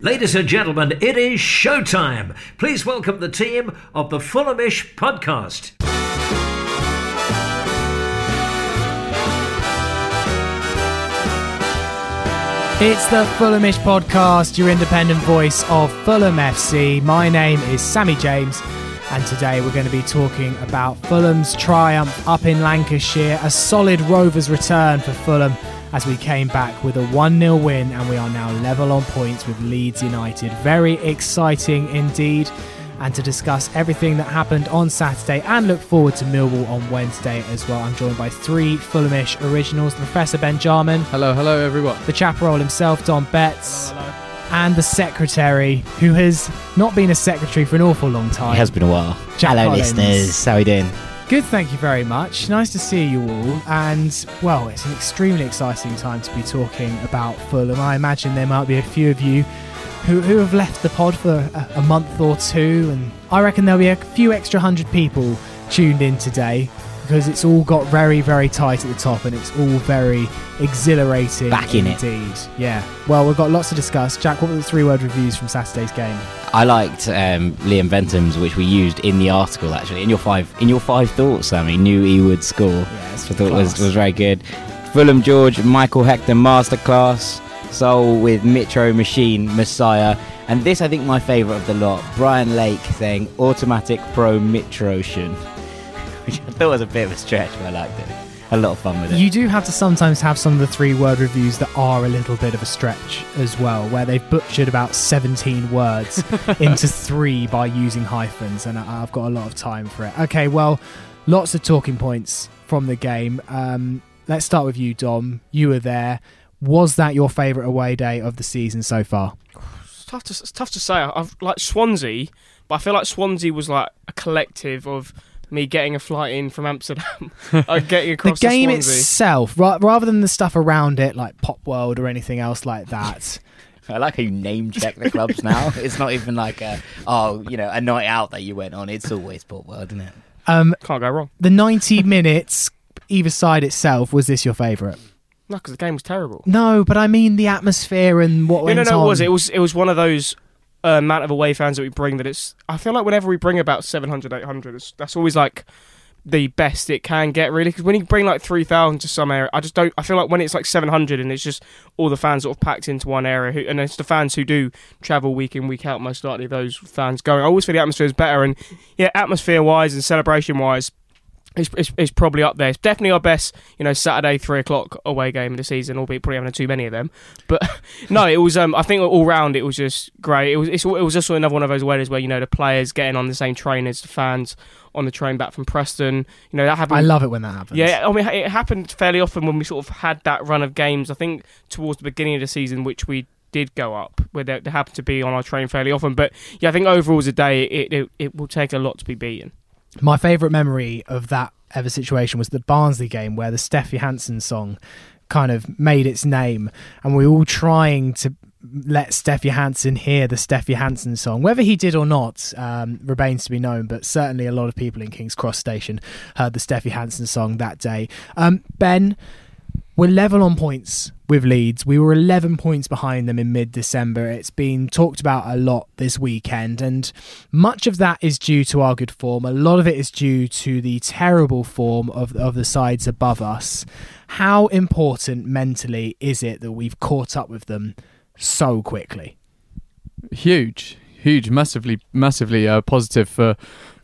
Ladies and gentlemen, it is showtime. Please welcome the team of the Fulhamish podcast. It's the Fulhamish podcast, your independent voice of Fulham FC. My name is Sammy James, and today we're going to be talking about Fulham's triumph up in Lancashire, a solid Rovers return for Fulham as we came back with a 1 0 win, and we are now level on points with Leeds United. Very exciting indeed and to discuss everything that happened on Saturday and look forward to Millwall on Wednesday as well. I'm joined by three Fulhamish originals Professor Ben Jarman. Hello, hello, everyone. The chaperone himself, Dom Betts. Hello, hello. And the secretary, who has not been a secretary for an awful long time. It has been a while. Jack hello, Collins. listeners. How are you doing? Good, thank you very much. Nice to see you all. And, well, it's an extremely exciting time to be talking about Fulham. I imagine there might be a few of you who, who have left the pod for a, a month or two, and I reckon there'll be a few extra hundred people tuned in today because it's all got very, very tight at the top and it's all very exhilarating. Back in indeed. it. Yeah. Well, we've got lots to discuss. Jack, what were the three word reviews from Saturday's game? I liked um, Liam Bentham's, which we used in the article actually. In your five, in your five thoughts, Sammy knew he would score. Yeah, I thought was was very good. Fulham George, Michael Hector masterclass. Soul with Mitro Machine Messiah, and this I think my favourite of the lot. Brian Lake saying automatic pro Mitrotion, which I thought it was a bit of a stretch, but I liked it. A lot of fun with it. You do have to sometimes have some of the three word reviews that are a little bit of a stretch as well, where they've butchered about 17 words into three by using hyphens, and I- I've got a lot of time for it. Okay, well, lots of talking points from the game. Um, let's start with you, Dom. You were there. Was that your favourite away day of the season so far? It's tough to it's tough to say. I've like Swansea, but I feel like Swansea was like a collective of me getting a flight in from Amsterdam, uh, getting The across to game Swansea. itself, ra- rather than the stuff around it, like Pop World or anything else like that. I like how you name check the clubs now. it's not even like a oh, you know, a night out that you went on. It's always Pop World, isn't it? Um, Can't go wrong. the 90 minutes either side itself was this your favourite No, because the game was terrible. no but i mean the atmosphere and what No, went no, no. on It was it was it was one of those uh, amount of away fans that we bring that it's. I feel like whenever we bring about 700, 800, it's, that's always like the best it can get really because when you bring like 3000 to some area i just don't i feel like when it's like 700 and it's just all the fans sort of packed into one area who, and it's the fans who do travel week in week out most likely those fans going i always feel the atmosphere is better and yeah atmosphere wise and celebration wise it's, it's, it's probably up there. It's definitely our best, you know, Saturday three o'clock away game of the season. Albeit probably having too many of them, but no, it was. Um, I think all round it was just great. It was. It's, it was just another one of those weddings where you know the players getting on the same train as the fans on the train back from Preston. You know that happened. i love it when that happens Yeah, I mean, it happened fairly often when we sort of had that run of games. I think towards the beginning of the season, which we did go up, where they, they happened to be on our train fairly often. But yeah, I think overall as a day, it, it it will take a lot to be beaten. My favourite memory of that ever situation was the barnsley game where the steffi johansen song kind of made its name and we were all trying to let Steffi Johansen hear the Steffi Johansen song. Whether he did or not um, remains to be known, but certainly a lot of people in King's Cross Station heard the Steffi Johansen song that day. Um, ben, we're level on points with Leeds. We were 11 points behind them in mid December. It's been talked about a lot this weekend, and much of that is due to our good form. A lot of it is due to the terrible form of, of the sides above us. How important mentally is it that we've caught up with them so quickly? huge, huge, massively, massively uh, positive for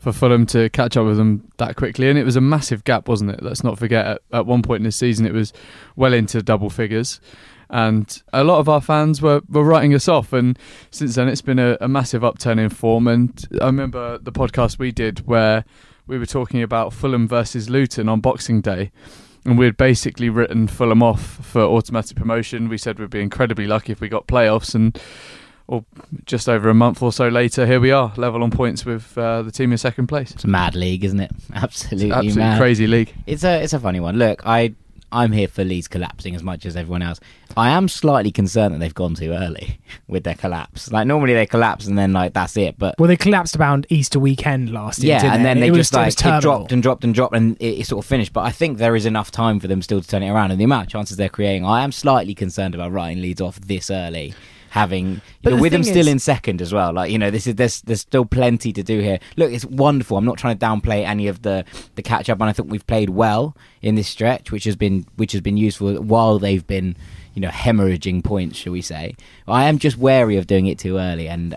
for Fulham to catch up with them that quickly. And it was a massive gap, wasn't it? Let's not forget. At, at one point in the season, it was well into double figures. And a lot of our fans were, were writing us off, and since then it's been a, a massive upturn in form. And I remember the podcast we did where we were talking about Fulham versus Luton on Boxing Day, and we had basically written Fulham off for automatic promotion. We said we'd be incredibly lucky if we got playoffs, and or just over a month or so later, here we are, level on points with uh, the team in second place. It's a mad league, isn't it? Absolutely, Absolutely mad. crazy league. It's a it's a funny one. Look, I I'm here for Leeds collapsing as much as everyone else. I am slightly concerned that they've gone too early with their collapse. Like normally they collapse and then like that's it, but Well, they collapsed around Easter weekend last year. yeah, didn't and then It they was- just it was like it terminal. dropped and dropped and dropped, and it, it sort of finished. But I think there is enough time for them still to turn it around, and the amount of chances they're creating, I am slightly concerned about writing Leeds off this early. Having But you know, with them still is- in second as well. Like you know, this is there's there's still plenty to do here. Look, it's wonderful. I'm not trying to downplay any of the the catch up, and I think we've played well in this stretch, which has been which has been useful while they've been you know hemorrhaging points, shall we say? I am just wary of doing it too early, and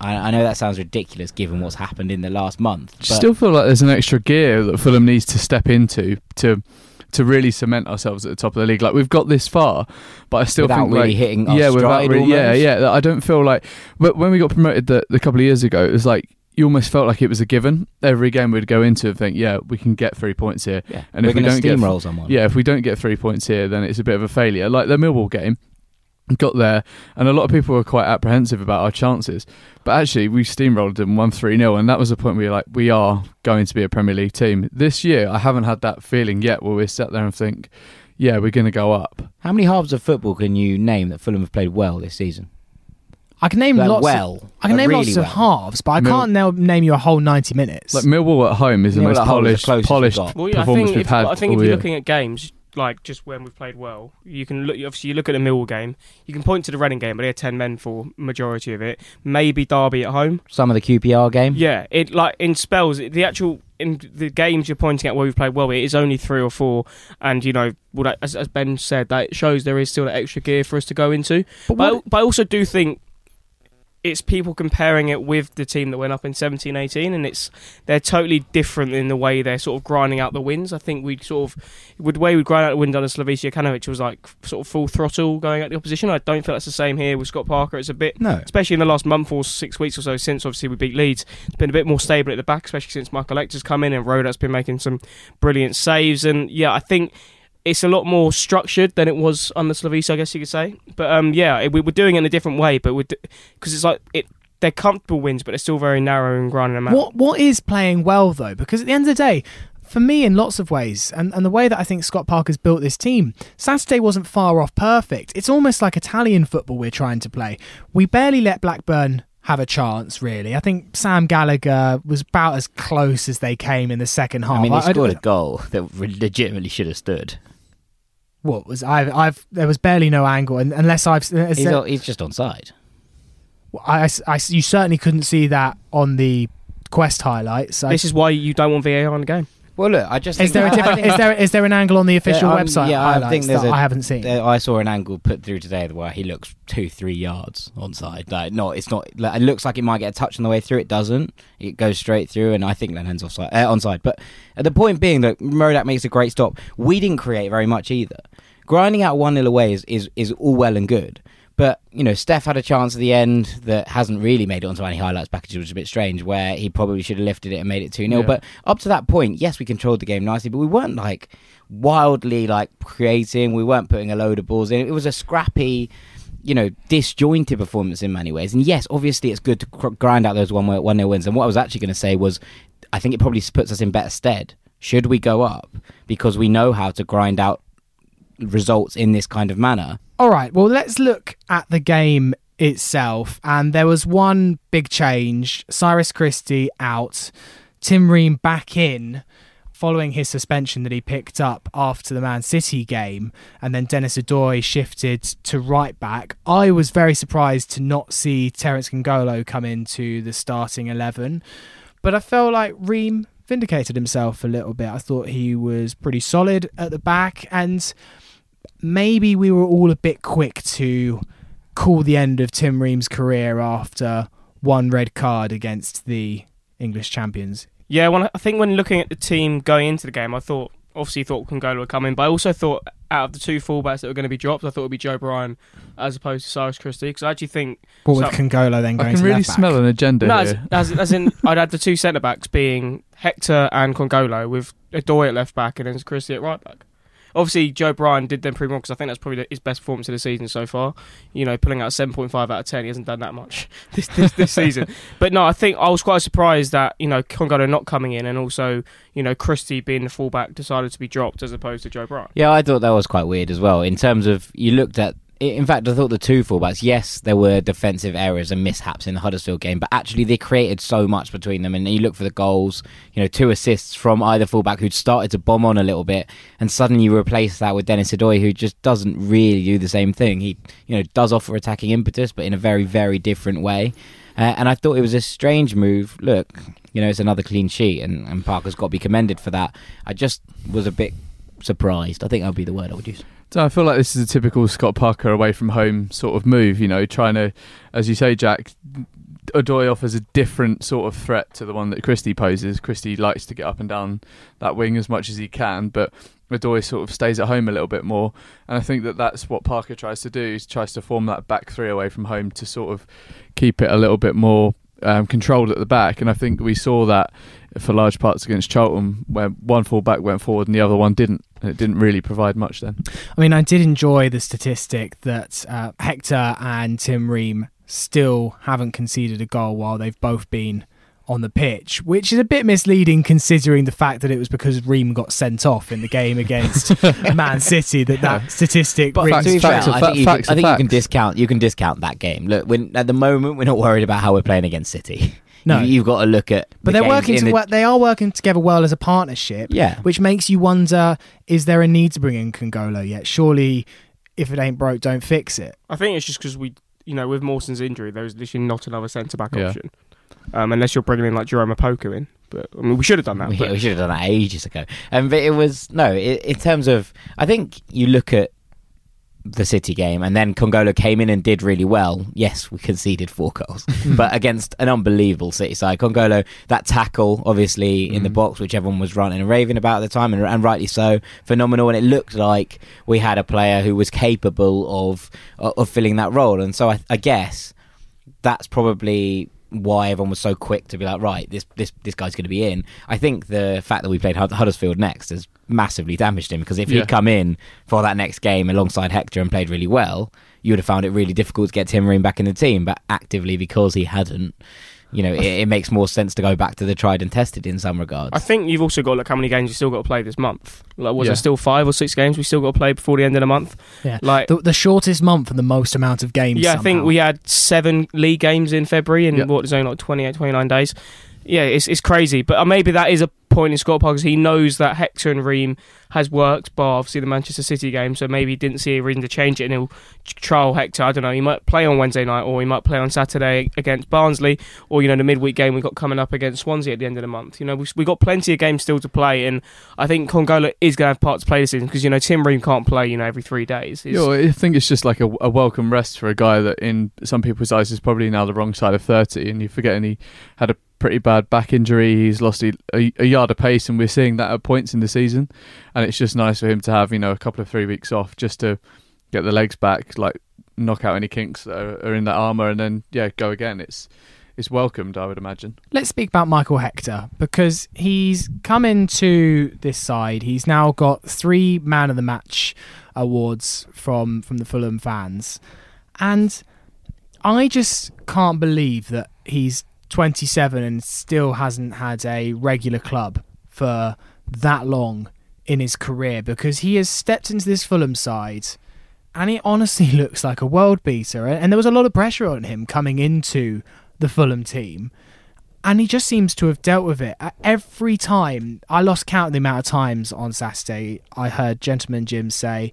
I, I know that sounds ridiculous given what's happened in the last month. But Still feel like there's an extra gear that Fulham needs to step into to to really cement ourselves at the top of the league. Like we've got this far, but I still Without think really like, hitting our yeah, without really, yeah, almost? yeah. I don't feel like, but when we got promoted the, the couple of years ago, it was like you almost felt like it was a given. Every game we'd go into and think, yeah, we can get three points here. yeah, and if we don't get- someone. Yeah, if we don't get three points here, then it's a bit of a failure. Like the Millwall game, got there, and a lot of people were quite apprehensive about our chances. But actually, we steamrolled them one three 0 and that was the point where you're like, we are going to be a Premier League team this year. I haven't had that feeling yet, where we sat there and think, yeah, we're going to go up. How many halves of football can you name that Fulham have played well this season? I can name Like, lots. well, of, I can name really lots of well. halves, but I Mil- can't now name you a whole ninety minutes. Like Millwall at home is the Yeah, most well, that whole is polished, the closest we've polished. Well, yeah, I performance think, we've if, had. I think if you're year. looking at games like just when we've played well, you can look. Obviously, you look at the Millwall game. You can point to the Reading game, but they had ten men for majority of it. Maybe Derby at home. Some of the QPR game. Yeah, it like in spells. The actual in the games you're pointing at where we've played well, it is only three or four, and you know, well, that, as, as Ben said, that shows there is still that extra gear for us to go into. but But, what, I, but I also do think it's people comparing it with the team that went up in 17 18 and it's they're totally different in the way they're sort of grinding out the wins. I think we'd sort of with the way we grind out the wins under Slavisa Jokanovic was like sort of full throttle going at the opposition. I don't feel that's the same here with Scott Parker. It's a bit No. especially in the last month or six weeks or so since obviously we beat Leeds. It's been a bit more stable at the back, especially since Michael Hector's come in and Rodak's been making some brilliant saves. And yeah, I think it's a lot more structured than it was on under Slavis, I guess you could say. But um, yeah, it, we, we're doing it in a different way, but because it's like it. They're comfortable wins, but they're still very narrow and grinding them out. what what is playing well though? Because at the end of the day, for me, in lots of ways, and, and the way that I think Scott Parker's built this team, Saturday wasn't far off perfect. It's almost like Italian football we're trying to play. We barely let Blackburn have a chance, really. I think Sam Gallagher was about as close as they came in the second half. I mean, they I- I scored a goal that legitimately should have stood. What was I've I've there was barely no angle, and unless I've is He's, there- o- he's just on side. I, I- I- you certainly couldn't see that on the Quest highlights. I- this is why you don't want VAR in the game. Well, look, I just is think there a I different, think- is there is there an angle on the official um, website yeah, I think there's that a- I haven't seen? Uh, I saw an angle put through today where he looks two, three yards on side. Like, not, it's not. Like, it looks like it might get a touch on the way through. It doesn't. It goes straight through, and I think Lenihan's offside, uh, onside. But the point being that Murdoch makes a great stop. We didn't create very much either. Grinding out one nil away is, is is all well and good. But you know, Steph had a chance at the end that hasn't really made it onto any highlights package, which is a bit strange. Where he probably should have lifted it and made it two 0 Yeah. But up to that point, yes, we controlled the game nicely, but we weren't like wildly like creating. We weren't putting a load of balls in. It was a scrappy, you know, disjointed performance in many ways. And yes, obviously, it's good to cr- grind out those one one nil wins. And what I was actually going to say was, I think it probably puts us in better stead. Should we go up because we know how to grind out results in this kind of manner? All right, well, let's look at the game itself. And there was one big change Cyrus Christie out, Tim Ream back in. Following his suspension that he picked up after the Man City game, and then Denis Odoi shifted to right back, I was very surprised to not see Terence Kongolo come into the starting 11. But I felt like Ream vindicated himself a little bit. I thought he was pretty solid at the back, and maybe we were all a bit quick to call the end of Tim Ream's career after one red card against the English champions. Yeah, well, I think when looking at the team going into the game, I thought obviously thought Kongolo would come in, but I also thought out of the two fullbacks that were going to be dropped, I thought it would be Joe Bryan as opposed to Cyrus Christie because I actually think But with So- Kongolo then going I can to really left back. smell an agenda no, as, here. as, as in I'd had the two centre backs being Hector and Kongolo with Odoi at left back and then Christie at right back. Obviously, Joe Bryan did them pretty well because I think that's probably his best performance of the season so far. You know, pulling out seven point five out of ten, he hasn't done that much this this, this season. But no, I think I was quite surprised that you know Kongolo not coming in and also you know Christie being the fullback decided to be dropped as opposed to Joe Bryan. Yeah, I thought that was quite weird as well. In terms of you looked at in fact, I thought the two fullbacks, yes, there were defensive errors and mishaps in the Huddersfield game, but actually they created so much between them. And you look for the goals, you know, two assists from either fullback who'd started to bomb on a little bit, and suddenly you replace that with Denis Odoi, who just doesn't really do the same thing. He, you know, does offer attacking impetus, but in a very, very different way. Uh, and I thought it was a strange move. Look, you know, it's another clean sheet, and, and Parker's got to be commended for that. I just was a bit surprised. I think that would be the word I would use. So I feel like this is a typical Scott Parker away from home sort of move. You know, trying to, as you say, Jack. Odoi offers a different sort of threat to the one that Christie poses. Christie likes to get up and down that wing as much as he can, but Odoi sort of stays at home a little bit more. And I think that that's what Parker tries to do. He tries to form that back three away from home to sort of keep it a little bit more um, controlled at the back. And I think we saw that for large parts against Charlton, where one full back went forward and the other one didn't. And it didn't really provide much then. I mean, I did enjoy the statistic that uh, Hector and Tim Ream still haven't conceded a goal while they've both been on the pitch, which is a bit misleading considering the fact that it was because Ream got sent off in the game against Man City that that statistic. But rings to be facts I think, you, facts can, I are think you can discount you can discount that game. Look, when, at the moment we're not worried about how we're playing against City. No. you, have got to look at. But the they're working in to the- work, they are working together well as a partnership. Yeah. Which makes you wonder: is there a need to bring in Kongolo yet? Surely, if it ain't broke, don't fix it. I think it's just because we, you know, with Mawson's injury, there was literally not another centre back Yeah. option, um, unless you're bringing in like Jerome Opoku in. But I mean, we should have done that. We, but we should have done that ages ago. Um, but it was no. i in terms of, I think you look at the City game, and then Kongolo came in and did really well. Yes, we conceded four goals, hmm. but against an unbelievable City side. Kongolo, that tackle, obviously in the hmm. box, which everyone was ranting and raving about at the time, and, and rightly so, phenomenal. And it looked like we had a player who was capable of of filling that role. And so I, I guess that's probably why everyone was so quick to be like, right, this this this guy's going to be in. I think the fact that we played Hud- Huddersfield next has massively damaged him because if Yeah. he'd come in for that next game alongside Hector and played really well, you would have found it really difficult to get Tim Ream back in the team. But actively, because he hadn't, you know, it, it makes more sense to go back to the tried and tested in some regards. I think you've also got to look how many games you still got to play this month. Like, was Yeah. there still five or six games we still got to play before the end of the month? Yeah. Like, The, the shortest month and the most amount of games. yeah, I think we had seven league games in February in Yeah. what is only like 28, 29 days. Yeah, it's it's crazy, but uh, maybe that is a point in Scott Parker's. He knows that Hector and Ream has worked, bar obviously the Manchester City game, so maybe he didn't see a reason to change it, and he'll trial Hector. I don't know. He might play on Wednesday night, or he might play on Saturday against Barnsley, or you know the midweek game we've got coming up against Swansea at the end of the month. You know we we got plenty of games still to play, and I think Kongolo is going to have part to play this season because you know Tim Ream can't play you know every three days. Yeah, I think it's just like a, a welcome rest for a guy that, in some people's eyes, is probably now the wrong side of thirty. And you forget, and he had a pretty bad back injury. He's lost a, a, yard of pace, and we're seeing that at points in the season. And it's just nice for him to have, you know, a couple of three weeks off just to get the legs back, like knock out any kinks that are, are in that armor, and then yeah, go again. It's it's welcomed, I would imagine. Let's speak about Michael Hector because he's come into this side. He's now got three Man of the Match awards from from the Fulham fans, and I just can't believe that he's 27 and still hasn't had a regular club for that long in his career because he has stepped into this Fulham side and he honestly looks like a world beater. And there was a lot of pressure on him coming into the Fulham team. And he just seems to have dealt with it. Every time, I lost count of the amount of times on Saturday, I heard Gentleman Jim say,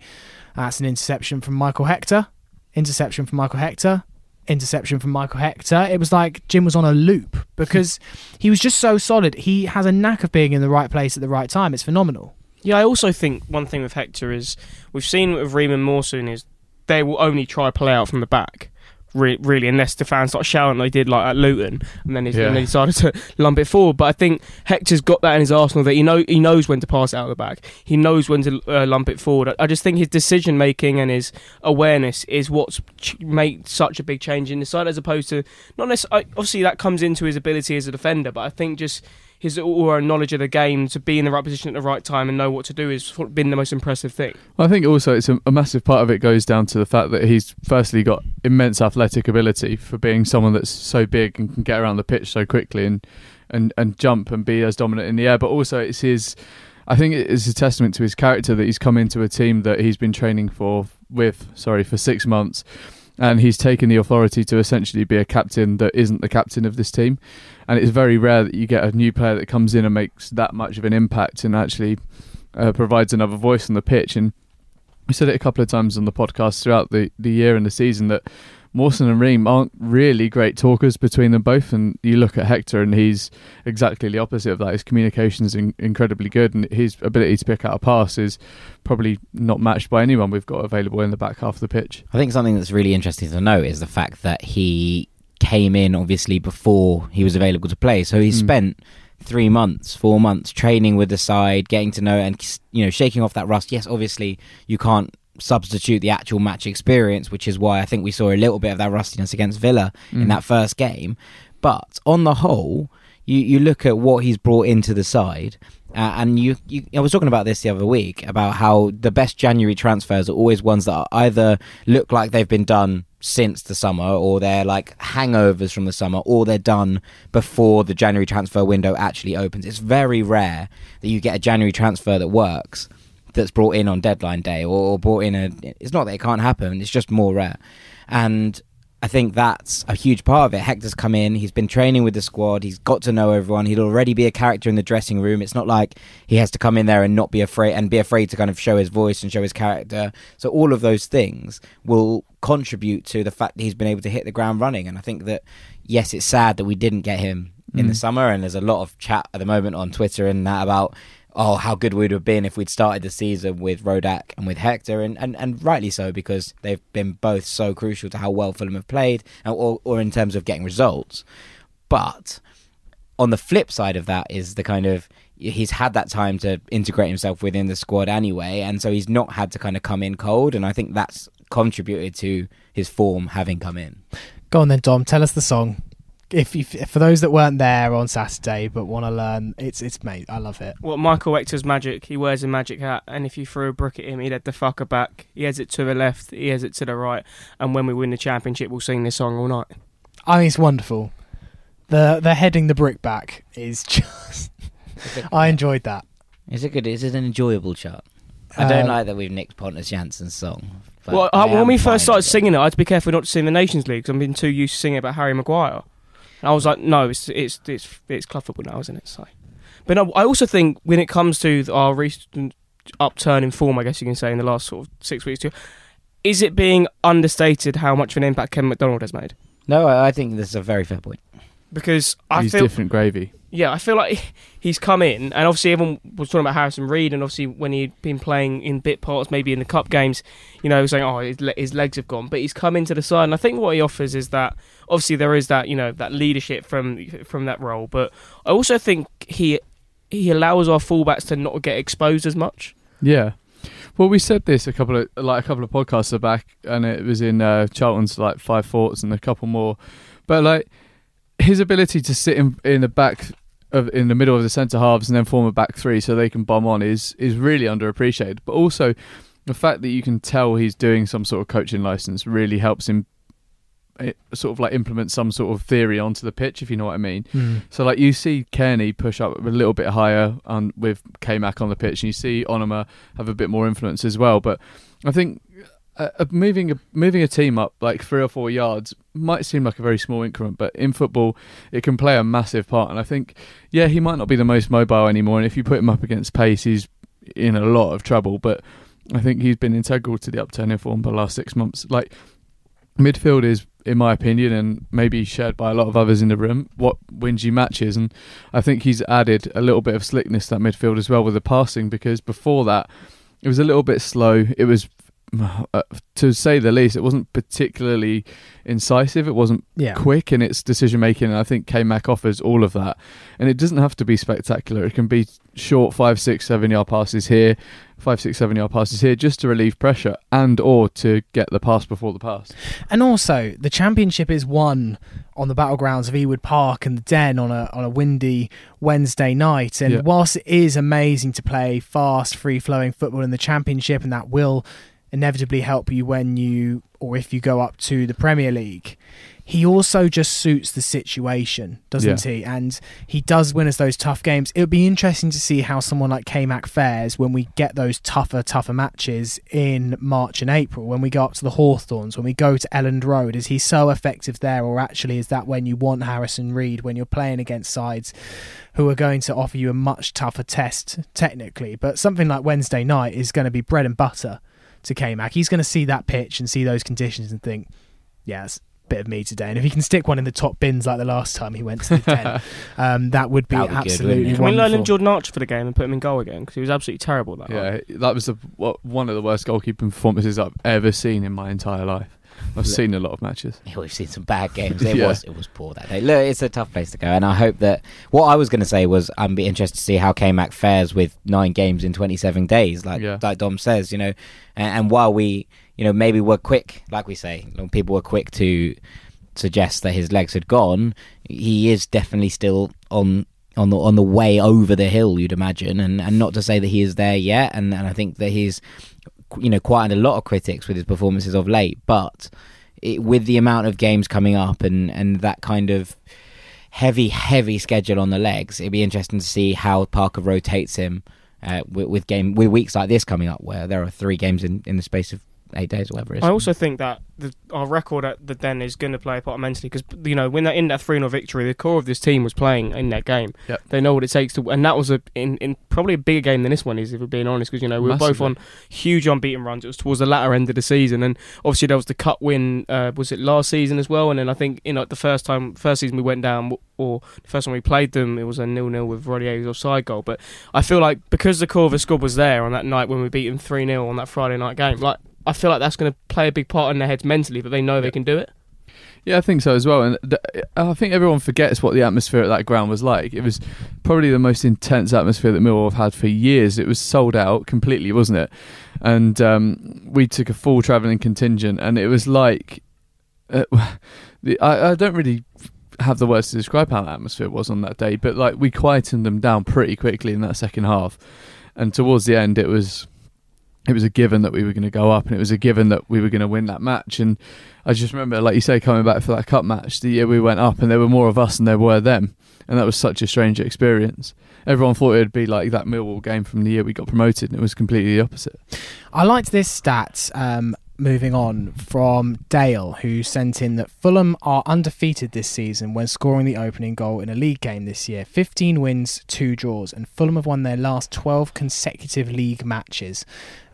That's an interception from Michael Hector. Interception from Michael Hector. Interception from Michael Hector. It was like Jim was on a loop because he was just so solid. He has a knack of being in the right place at the right time. It's phenomenal. Yeah, I also think one thing with Hector is we've seen with Ream and Mawson is they will only try play out from the back. Re- really, unless the fans start shouting like they did like at Luton, and then, he's, Yeah. and they decided to lump it forward. But I think Hector's got that in his arsenal that he know he knows when to pass out of the back. He knows when to uh, lump it forward. I, I just think his decision making and his awareness is what's ch- made such a big change in the side, as opposed to not necessarily. Obviously, that comes into his ability as a defender, but I think just his aura and knowledge of the game to be in the right position at the right time and know what to do has been the most impressive thing. I think also it's a, a massive part of it goes down to the fact that he's firstly got immense athletic ability for being someone that's so big and can get around the pitch so quickly and and, and jump and be as dominant in the air. But also it's his I think it is a testament to his character that he's come into a team that he's been training for with sorry for six months, and he's taken the authority to essentially be a captain that isn't the captain of this team. And it's very rare that you get a new player that comes in and makes that much of an impact and actually uh, provides another voice on the pitch. And we said it a couple of times on the podcast throughout the, the year and the season that Mawson and Ream aren't really great talkers between them both. And you look at Hector, and he's exactly the opposite of that. His communication is in- incredibly good, and his ability to pick out a pass is probably not matched by anyone we've got available in the back half of the pitch. I think something that's really interesting to note is the fact that he came in obviously before he was available to play. So he Mm. spent three months, four months training with the side, getting to know and you know shaking off that rust. Yes, obviously you can't substitute the actual match experience, which is why I think we saw a little bit of that rustiness against Villa in Mm. that first game. But on the whole, you, you look at what he's brought into the side, uh, and you, you. I was talking about this the other week about how the best January transfers are always ones that are either look like they've been done since the summer, or they're like hangovers from the summer, or they're done before the January transfer window actually opens. It's very rare that you get a January transfer that works that's brought in on deadline day or, or brought in a it's not that it can't happen it's just more rare and I think that's a huge part of it. Hector's come in, he's been training with the squad, he's got to know everyone, he'll already be a character in the dressing room. It's not like he has to come in there and not be afraid and be afraid to kind of show his voice and show his character. So all of those things will contribute to the fact that he's been able to hit the ground running. And I think that yes, it's sad that we didn't get him in the Mm. summer and there's a lot of chat at the moment on Twitter and that about oh, how good we'd have been if we'd started the season with Rodak and with Hector, and, and, and rightly so because they've been both so crucial to how well Fulham have played, uh, or, or in terms of getting results. But on the flip side of that is the kind of he's had that time to integrate himself within the squad anyway, and so he's not had to kind of come in cold, and I think that's contributed to his form having come in. Go on then, Dom. Tell us the song. If, you, if for those that weren't there on Saturday but want to learn, it's it's mate. I love it. Well, Michael Hector's magic. He wears a magic hat, and if you throw a brick at him, he'd head the fucker back. He has it to the left, he has it to the right, and when we win the championship, we'll sing this song all night. I think it's wonderful. The the heading the brick back is just. I enjoyed that. Is it good? Is it an enjoyable chart? I don't Uh, like that we've nicked Pontus Jansson's song. well, I when we first started it. singing it, I had to be careful not to sing the Nations League because I've been too used to singing about Harry Maguire. And I was like, no, it's it's it's it's club football now, isn't it? So, but no, I also think when it comes to our recent upturn in form, I guess you can say in the last sort of six weeks too, is it being understated how much of an impact Kevin McDonald has made? No, I I think this is a very fair point. Because I He's feel different gravy. Yeah, I feel like he's come in, and obviously everyone was talking about Harrison Reed, and obviously when he'd been playing in bit parts, maybe in the cup games, you know, saying, "Oh, his, his legs have gone," but he's come into the side, and I think what he offers is that obviously there is that you know that leadership from from that role, but I also think he he allows our fullbacks to not get exposed as much. Yeah. Well, we said this a couple of like a couple of podcasts back, and it was in uh, Charlton's like five thoughts and a couple more. But like his ability to sit in in the back of in the middle of the centre halves and then form a back three so they can bomb on is is really underappreciated. But also the fact that you can tell he's doing some sort of coaching license really helps him. eh, Sort of like implement some sort of theory onto the pitch, if you know what I mean. So like you see Cairney push up a little bit higher on with K-Mac on the pitch, and you see Onomah have a bit more influence as well. But I think uh, uh, moving a moving a team up like three or four yards might seem like a very small increment, but in football it can play a massive part. And I think yeah, he might not be the most mobile anymore, and if you put him up against pace, he's in a lot of trouble. But I think he's been integral to the upturn in form for the last six months. Like midfield is, in my opinion, and maybe shared by a lot of others in the room, what wins you matches. And I think he's added a little bit of slickness to that midfield as well with the passing because before that it was a little bit slow. It was. Uh, to say the least, it wasn't particularly incisive. It wasn't Yeah. quick in its decision making. And I think K Mac offers all of that. And it doesn't have to be spectacular. It can be short five, six, seven yard passes here, five, six, seven yard passes here, just to relieve pressure and or to get the pass before the pass. And also, the championship is won on the battlegrounds of Ewood Park and the Den on a on a windy Wednesday night. And Yeah. whilst it is amazing to play fast, free flowing football in the championship, and that will inevitably help you when you or if you go up to the Premier League, he also just suits the situation, doesn't he? And he does win us those tough games. It would be interesting to see how someone like K Mac fares when we get those tougher, tougher matches in March and April, when we go up to the Hawthorns, when we go to Elland Road. Is he so effective there, or actually is that when you want Harrison Reed, when you're playing against sides who are going to offer you a much tougher test technically? But something like Wednesday night is going to be bread and butter to K Mac. He's going to see that pitch and see those conditions and think, yeah, that's a bit of me today. And if he can stick one in the top bins like the last time he went to the 10, um, that would be That'd be good, absolutely wouldn't it? Can we wonderful. learn Jordan Archer for the game and put him in goal again? Because he was absolutely terrible that night. Yeah, that was the, one of the worst goalkeeping performances I've ever seen in my entire life. I've Look. seen a lot of matches. Yeah, we've seen some bad games. It Yeah. was it was poor that day. Look, it's a tough place to go, and I hope that what I was going to say was I'm be interested to see how K Mac fares with nine games in 27 days, like Yeah. like Dom says, you know. And, and while we, you know, maybe we're quick, like we say, people were quick to suggest that his legs had gone. He is definitely still on. On the on the way over the hill, you'd imagine, and, and not to say that he is there yet, and, and I think that he's, you know, quite a lot of critics with his performances of late. But it, with the amount of games coming up and, and that kind of heavy, heavy schedule on the legs, it'd be interesting to see how Parker rotates him uh, with, with game with weeks like this coming up, where there are three games in, in the space of eight days or whatever it is. I also think that the, our record at the Den is going to play a part mentally because you know when they're in that three 0 victory, the core of this team was playing in that game. Yep. They know what it takes to, and that was a in, in probably a bigger game than this one is, if we're being honest. Because you know we were both on huge unbeaten runs. It was towards the latter end of the season, and obviously there was the cut win. Uh, was it last season as well? And then I think you know the first time, first season we went down, or the first time we played them, it was a nil nil with Rodriguez's offside goal. But I feel like because the core of the squad was there on that night when we beat them three 0 on that Friday night game, like. I feel like that's going to play a big part in their heads mentally, but they know they can do it. Yeah, I think so as well. And th- I think everyone forgets what the atmosphere at that ground was like. It was probably the most intense atmosphere that Millwall have had for years. It was sold out completely, wasn't it? And um, we took a full travelling contingent, and it was like uh, the, I, I don't really have the words to describe how the atmosphere was on that day, but like we quietened them down pretty quickly in that second half. And towards the end, it was it was a given that we were going to go up, and it was a given that we were going to win that match. And I just remember, like you say, coming back for that cup match the year we went up, and there were more of us than there were them, and that was such a strange experience. Everyone thought it'd be like that Millwall game from the year we got promoted, and it was completely the opposite. I liked this stat. Um, moving on from Dale, who sent in that Fulham are undefeated this season when scoring the opening goal in a league game this year. 15 wins, two draws, and Fulham have won their last 12 consecutive league matches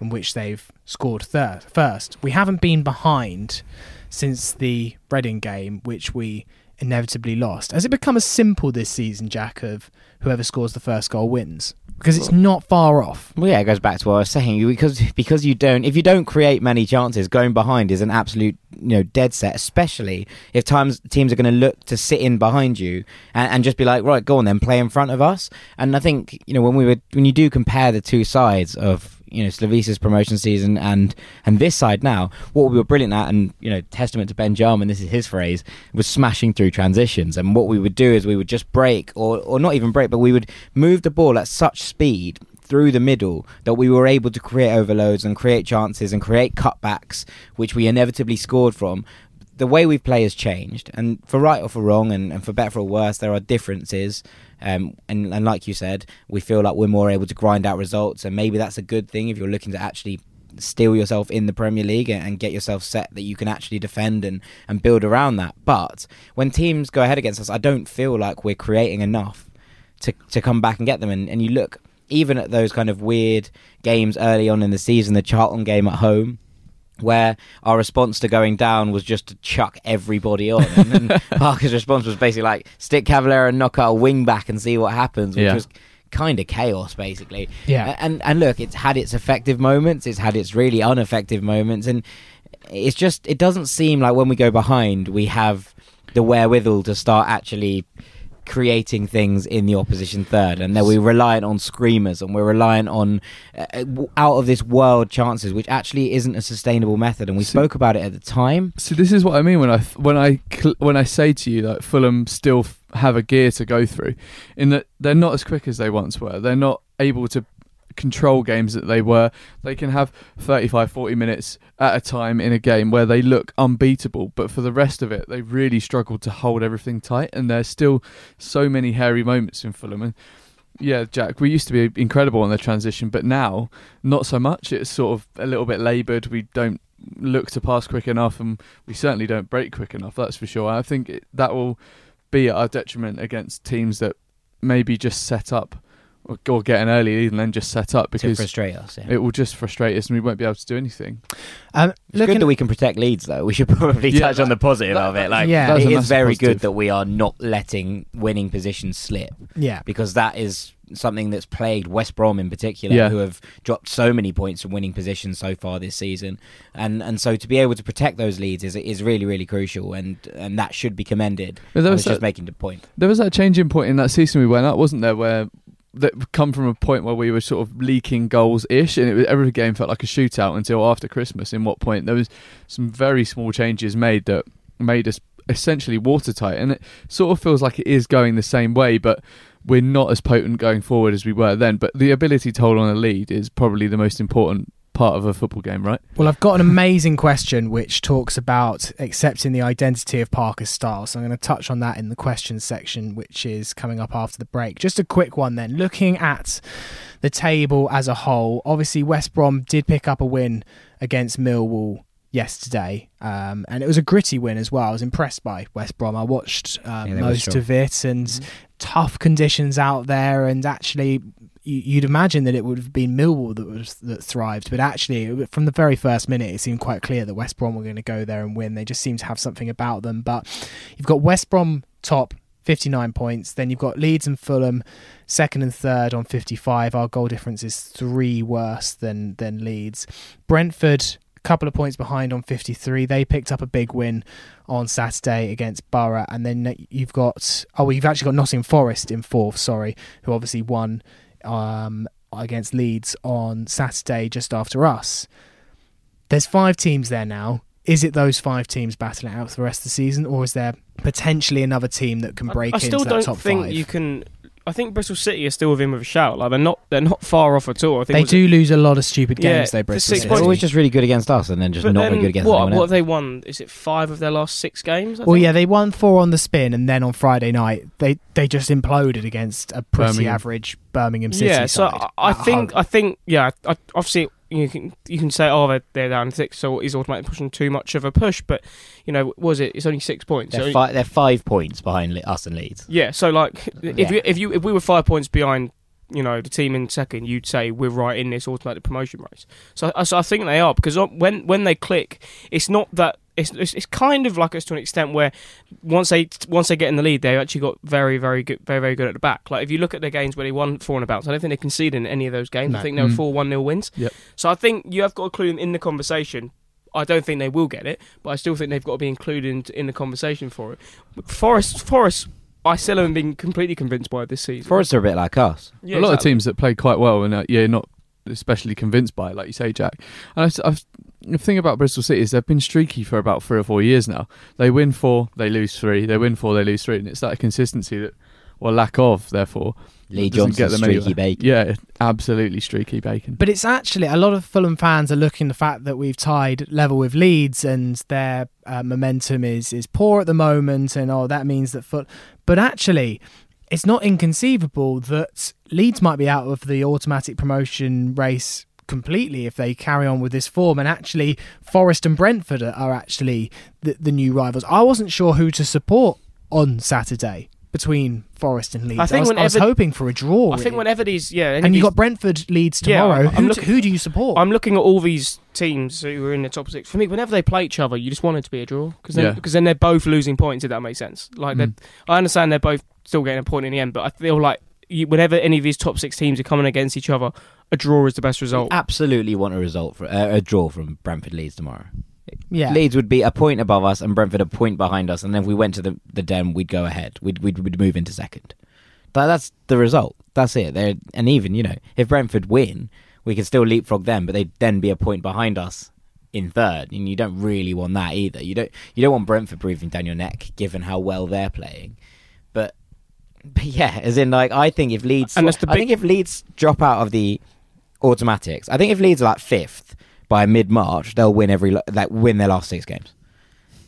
in which they've scored third, first. We haven't been behind since the Reading game, which we inevitably lost. Has it become as simple this season, Jack, of whoever scores the first goal wins? Because it's not far off. Well, yeah, it goes back to what I was saying. Because because you don't, if you don't create many chances, going behind is an absolute you know dead set. Especially if times teams are going to look to sit in behind you and, and just be like, right, go on then, play in front of us. And I think you know when we were when you do compare the two sides of you know Slavisa's promotion season and and this side now, what we were brilliant at, and you know testament to Ben Jarman, this is his phrase, was smashing through transitions. And what we would do is we would just break, or or not even break, but we would move the ball at such speed through the middle that we were able to create overloads and create chances and create cutbacks, which we inevitably scored from. The way we play has changed, and for right or for wrong, and, and for better or worse, there are differences. Um, and, and like you said, we feel like we're more able to grind out results, and maybe that's a good thing if you're looking to actually steel yourself in the Premier League and, and get yourself set that you can actually defend and, and build around that. But when teams go ahead against us, I don't feel like we're creating enough to to come back and get them. And, and you look even at those kind of weird games early on in the season, the Charlton game at home. Where our response to going down was just to chuck everybody on, and Parker's response was basically like stick Cavaleiro and knock our wing back and see what happens, which Yeah. was kind of chaos basically. Yeah. And and look, it's had its effective moments, it's had its really ineffective moments, and it's just it doesn't seem like when we go behind we have the wherewithal to start actually creating things in the opposition third. And that we're reliant on screamers and we're reliant on uh, out of this world chances which actually isn't a sustainable method. And we See- spoke about it at the time. So this is what I mean when I when I cl- when I say to you that Fulham still f- have a gear to go through, in that they're not as quick as they once were. They're not able to control games that they were. They can have 35, 40 minutes at a time in a game where they look unbeatable, but for the rest of it, they really struggled to hold everything tight. And there's still so many hairy moments in Fulham. And yeah, Jack, we used to be incredible on the transition, but now not so much. It's sort of a little bit laboured. We don't look to pass quick enough, and we certainly don't break quick enough. That's for sure. I think that will be at our detriment against teams that maybe just set up or, or get an early lead and then just set up to because frustrate us. Yeah. it will just frustrate us and we won't be able to do anything. Um, It's looking good that we can protect leads, though. We should probably Yeah, touch on the positive that- of it. Like, Yeah. That's it a is massive very positive. good that we are not letting winning positions slip yeah, because that is something that's plagued West Brom in particular, Yeah. who have dropped so many points from winning positions so far this season, and and so to be able to protect those leads is is really really crucial, and and that should be commended. But I there was was just that- making the point. There was that changing point in that season we went up, wasn't there, where that come from a point where we were sort of leaking goals ish, and it was, every game felt like a shootout until after Christmas. In what point there was some very small changes made that made us essentially watertight, and it sort of feels like it is going the same way, but we're not as potent going forward as we were then. But the ability to hold on a lead is probably the most important part of a football game, right? Well, I've got an amazing question which talks about accepting the identity of Parker's style. So I'm going to touch on that in the questions section, which is coming up after the break. Just a quick one then. Looking at the table as a whole, obviously West Brom did pick up a win against Millwall yesterday, um, and it was a gritty win as well. I was impressed by West Brom. I watched uh, Yeah, most strong. of it, and tough conditions out there, and actually you- you'd imagine that it would have been Millwall that was that thrived, but actually, from the very first minute, it seemed quite clear that West Brom were going to go there and win. They just seemed to have something about them. But you've got West Brom top. 59 points. Then you've got Leeds and Fulham second and third on 55. Our goal difference is three worse than than Leeds. Brentford a couple of points behind on 53. They picked up a big win on Saturday against Borough, and then uh, you've got oh, you've actually got Nottingham Forest in fourth. Sorry, who obviously won um, against Leeds on Saturday just after us. There's five teams there now. Is it those five teams battling it out for the rest of the season, or is there potentially another team that can break I, I still into don't that top think five? you can. I think Bristol City are still within with a shout. Like they're not. They're not far off at all. I think they was it- do lose a lot of stupid games, though. for Bristol six City. They're always just really good against us, and then just But not then very good against what? anyone What have they won? Is it five of their last six games? I Well, think? yeah, they won four on the spin, and then on Friday night they they just imploded against a pretty Birmingham. average Birmingham City yeah. So side. I, I think. home. I think. Yeah. I, obviously, you can you can say, oh, they're, they're down six, so he's automatically pushing too much of a push. But you know, was it? It's only six points. They're, So- fi- they're five points behind us and Leeds. Yeah, so like if Yeah. you if you if we were five points behind, you know, the team in second, you'd say we're right in this automatic promotion race. So, I- so I think they are because when when they click, it's not that it's it's, it's kind of like us to an extent where once they once they get in the lead, they actually got very very good very very good at the back. Like if you look at their games where they won four and about, I don't think they conceded in any of those games. No. I think they were Mm. four one nil wins. Yep. So I think you have got to include them in the conversation. I don't think they will get it, but I still think they've got to be included in, in the conversation for it. Forest, Forest, I still haven't been completely convinced by it this season. Forest are a bit like us. Yeah, a lot exactly. of teams that played quite well, and uh, yeah, not especially convinced by it, like you say, Jack. And I've, I've, the thing about Bristol City is they've been streaky for about three or four years now. They win four, they lose three. They win four, they lose three, and it's that consistency that, or lack of, therefore, Lee doesn't get Johnson, them streaky anywhere. bacon. Yeah, absolutely streaky bacon. But it's actually a lot of Fulham fans are looking the fact that we've tied level with Leeds and their uh, momentum is is poor at the moment, and oh, that means that Ful. But actually, it's not inconceivable that Leeds might be out of the automatic promotion race completely if they carry on with this form. And actually, Forest and Brentford are, are actually the, the new rivals. I wasn't sure who to support on Saturday between Forest and Leeds. I think was, I was hoping for a draw. I think whenever these, yeah, and of you these- got Brentford Leeds Yeah, tomorrow. I'm who, looking- who do you support? I'm looking at all these teams who are in the top six. For me, whenever they play each other, you just want it to be a draw because then, Yeah. because then they're both losing points. If that makes sense. Like, they're Mm. I understand they're both still getting a point in the end, but I feel like you, whenever any of these top six teams are coming against each other, a draw is the best result. Absolutely want a result for uh, a draw from Brentford Leeds tomorrow. yeah. Leeds would be a point above us and Brentford a point behind us, and then if we went to the the den, we'd go ahead. We'd we'd, we'd move into second. But that's the result. That's it. They're, and even you know, if Brentford win, we could still leapfrog them, but they'd then be a point behind us in third, and you don't really want that either. You don't you don't want Brentford breathing down your neck, given how well they're playing. But, but yeah, as in like I think if Leeds, And that's the I big- think if Leeds drop out of the automatics. I think if Leeds are like fifth by mid March, they'll win every like win their last six games.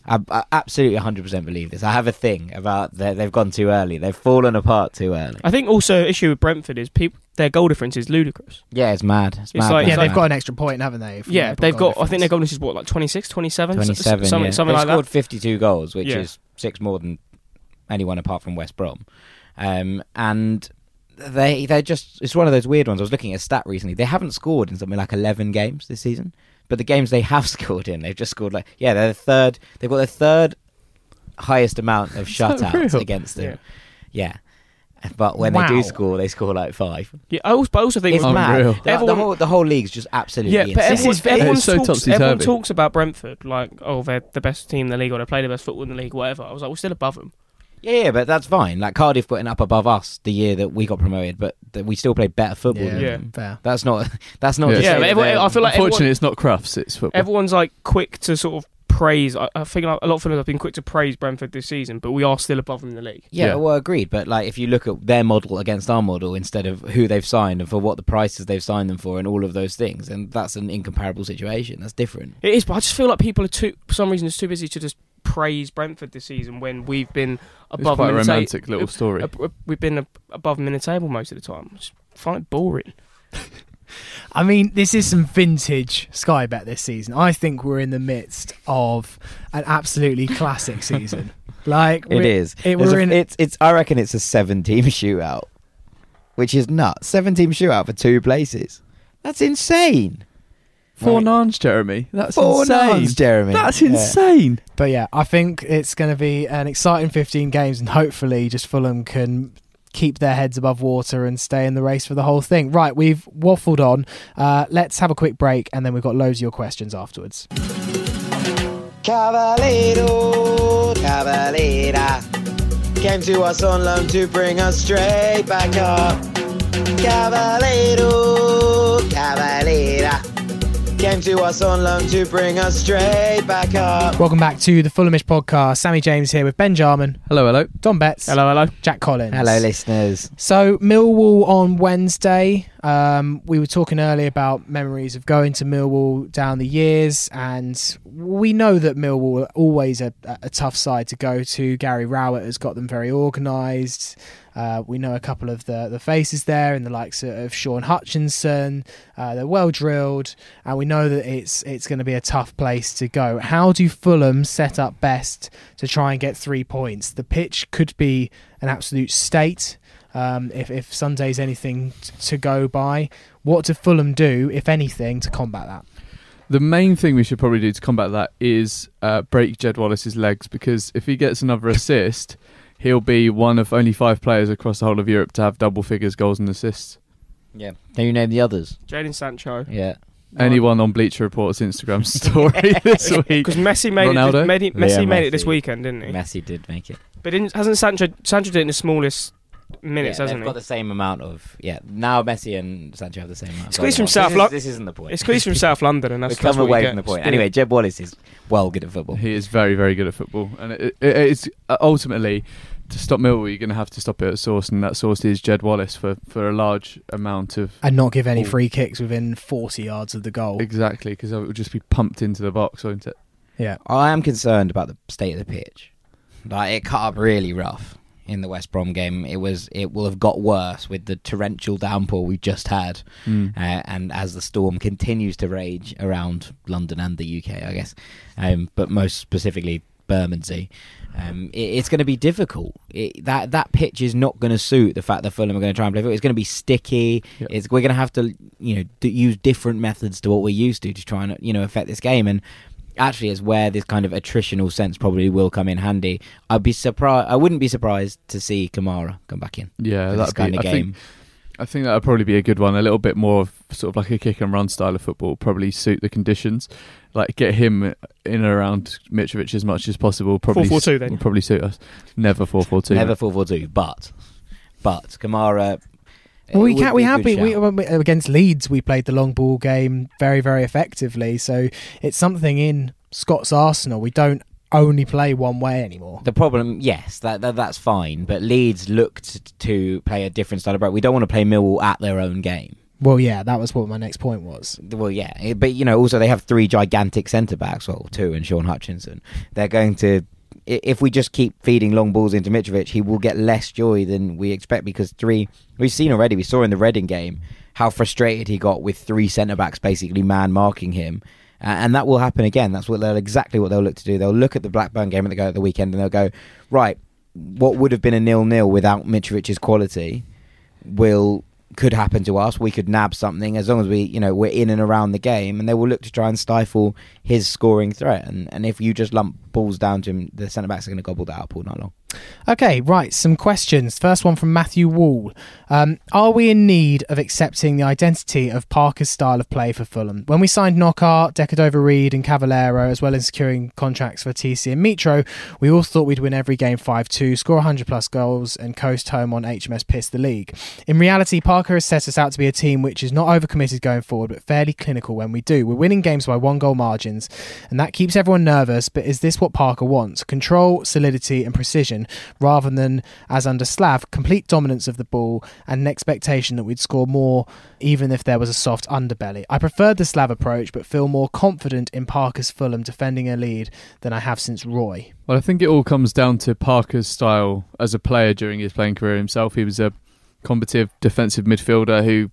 I, I absolutely 100% believe this. I have a thing about they- they've gone too early. They've fallen apart too early. I think also issue with Brentford is people their goal difference is ludicrous. Yeah, it's mad. It's, It's mad. like- yeah, they've mad. got an extra point, haven't they? from yeah, their they've goal got. I think their difference? goal difference is what like 26, 27? 27. something, yeah. something They've like scored that. 52 goals, which Yeah. is six more than anyone apart from West Brom. Um, and they they're just it's one of those weird ones. I was looking at a stat recently. They haven't scored in something like 11 games this season, but the games they have scored in, they've just scored like yeah, they're the third. They've got the third highest amount of shutouts against them. Yeah. Yeah. But when they do score, they score like five. Yeah, I also, but I also think It's with- mad. Unreal. The, the whole the whole league's just absolutely Yeah, but everyone, is everyone, so talks, everyone talks about Brentford like, oh, they're the best team in the league, or they play the best football in the league, whatever. I was like, we're still above them. Yeah, yeah, but that's fine. Like Cardiff putting up above us the year that we got promoted, but th- we still played better football. Yeah, than Yeah. them. fair. That's not. That's not. Yeah. Yeah, but everyone- I feel like Unfortunately, everyone- it's not Crufts. It's football. Everyone's like quick to sort of praise. I, I think like a lot of fans have been quick to praise Brentford this season, but we are still above them in the league. yeah, Yeah. well, agreed. But like, if you look at their model against our model, instead of who they've signed and for what the prices they've signed them for, and all of those things, and that's an incomparable situation. That's different. It is, but I just feel like people are too, for some reason, it's too busy to just praise Brentford this season when we've been It's above quite a them in the ta- romantic little story. ab- ab- We've been ab- above them in the table most of the time. I just find it boring. I mean, this is some vintage Sky Bet this season. I think we're in the midst of an absolutely classic season. Like it is. we're- It, There's we're a- in. it's. It's. I reckon it's a seven-team shootout, which is nuts. Seven-team shootout for two places. That's insane. Four Right. nans, Jeremy. That's Four insane. nans, Jeremy. That's Yeah. insane. But yeah, I think it's going to be an exciting 15 games, and hopefully, just Fulham can keep their heads above water and stay in the race for the whole thing. Right, we've waffled on. Uh, let's have a quick break, and then we've got loads of your questions afterwards. Cavaleiro, Cavallera came to us on loan to bring us straight back up. Cavaleiro, Cavallera came to us on loan to bring us straight back up. Welcome back to the Fulhamish podcast. Sammy James here with Ben Jarman, Hello, hello. Dom Betts, Hello, hello. Jack Collins. Hello, listeners. So Millwall on Wednesday. Um, we were talking earlier about memories of going to Millwall down the years, and we know that Millwall are always a, a tough side to go to. Gary Rowett has got them very organised. Uh, we know a couple of the, the faces there, and the likes of, Shaun Hutchinson. Uh, they're well drilled, and we know that it's it's going to be a tough place to go. How do Fulham set up best to try and get three points? The pitch could be an absolute state. Um, if, if Sunday's anything t- to go by, what do Fulham do, if anything, to combat that? The main thing we should probably do to combat that is uh, break Jed Wallace's legs because if he gets another assist, he'll be one of only five players across the whole of Europe to have double figures goals and assists. Yeah. Can you name the others? Jadon Sancho. Yeah. Anyone on Bleacher Report's Instagram story this week? Because Messi made Ronaldo? it. Made, Leo Messi made it this Messi. weekend, didn't he? Messi did make it. But didn't, hasn't Sancho? Sancho did it in the smallest minutes, yeah, hasn't he? got the same amount of yeah. Now Messi and Sancho have the same amount. of Squeeze from South This is- Lon- This isn't the point. It's squeezed from South London, and that's, We've that's come what away you from the point. Anyway, Jed Wallace is well good at football. He is very, very good at football, and it, it, it's uh, ultimately to stop Millwall, you're going to have to stop it at source, and that source is Jed Wallace for, for a large amount of And not give any Oh. free kicks within 40 yards of the goal. exactly because it would just be pumped into the box, won't it? Yeah. I am concerned about the state of the pitch. Like it cut up really rough in the West Brom game. It was it will have got worse with the torrential downpour we've just had, Mm. uh, and as the storm continues to rage around London and the UK, I guess, um, but most specifically Bermondsey. Um, it, it's going to be difficult. It, that that pitch is not going to suit the fact that Fulham are going to try and play. football. It's going to be sticky. Yep. It's we're going to have to you know d- use different methods to what we're used to to try and you know affect this game. And actually, is where this kind of attritional sense probably will come in handy. I'd be surprised. I wouldn't be surprised to see Kamara come back in Yeah, for this that'd kind be. of I game. think I think that would probably be a good one. A little bit more of sort of like a kick and run style of football, probably suit the conditions. Like get him in and around Mitrovic as much as possible. Probably 4-4-2 then. probably suit us. Never four four two. Never four four two, but but Kamara. Well, we can't. We have been we, against Leeds. We played the long ball game very, very effectively. So it's something in Scott's arsenal. We don't only play one way anymore. The problem, yes, that, that that's fine. But Leeds looked to play a different style of break. We don't want to play Millwall at their own game. Well, yeah, that was what my next point was. Well, yeah, but you know, also they have three gigantic centre backs, well, two and Shaun Hutchinson. They're going to, if we just keep feeding long balls into Mitrovic, he will get less joy than we expect because three. We've seen already. We saw in the Reading game how frustrated he got with three centre backs basically man marking him. Uh, and that will happen again. That's what they'll exactly what they'll look to do. They'll look at the Blackburn game at the go at the weekend and they'll go, right, what would have been a nil nil without Mitrovic's quality will could happen to us. We could nab something as long as we, you know, we're in and around the game, and they will look to try and stifle his scoring threat. And and if you just lump balls down to him, the centre backs are going to gobble that up all night long. Okay, right, some questions. First one from Matthew Wall. Um, are we in need of accepting the identity of Parker's style of play for Fulham? When we signed Knockaert, De Cordova-Reid, and Cavaleiro, as well as securing contracts for TC and Mitro, we all thought we'd win every game 5 2, score 100 plus goals, and coast home on HMS Piss the League. In reality, Parker has set us out to be a team which is not overcommitted going forward, but fairly clinical when we do. We're winning games by one goal margins, and that keeps everyone nervous, but is this what Parker wants? Control, solidity, and precision, rather than, as under Slav, complete dominance of the ball and an expectation that we'd score more even if there was a soft underbelly. I preferred the Slav approach, but feel more confident in Parker's Fulham defending a lead than I have since Roy. Well, I think it all comes down to Parker's style as a player during his playing career himself. He was a combative defensive midfielder who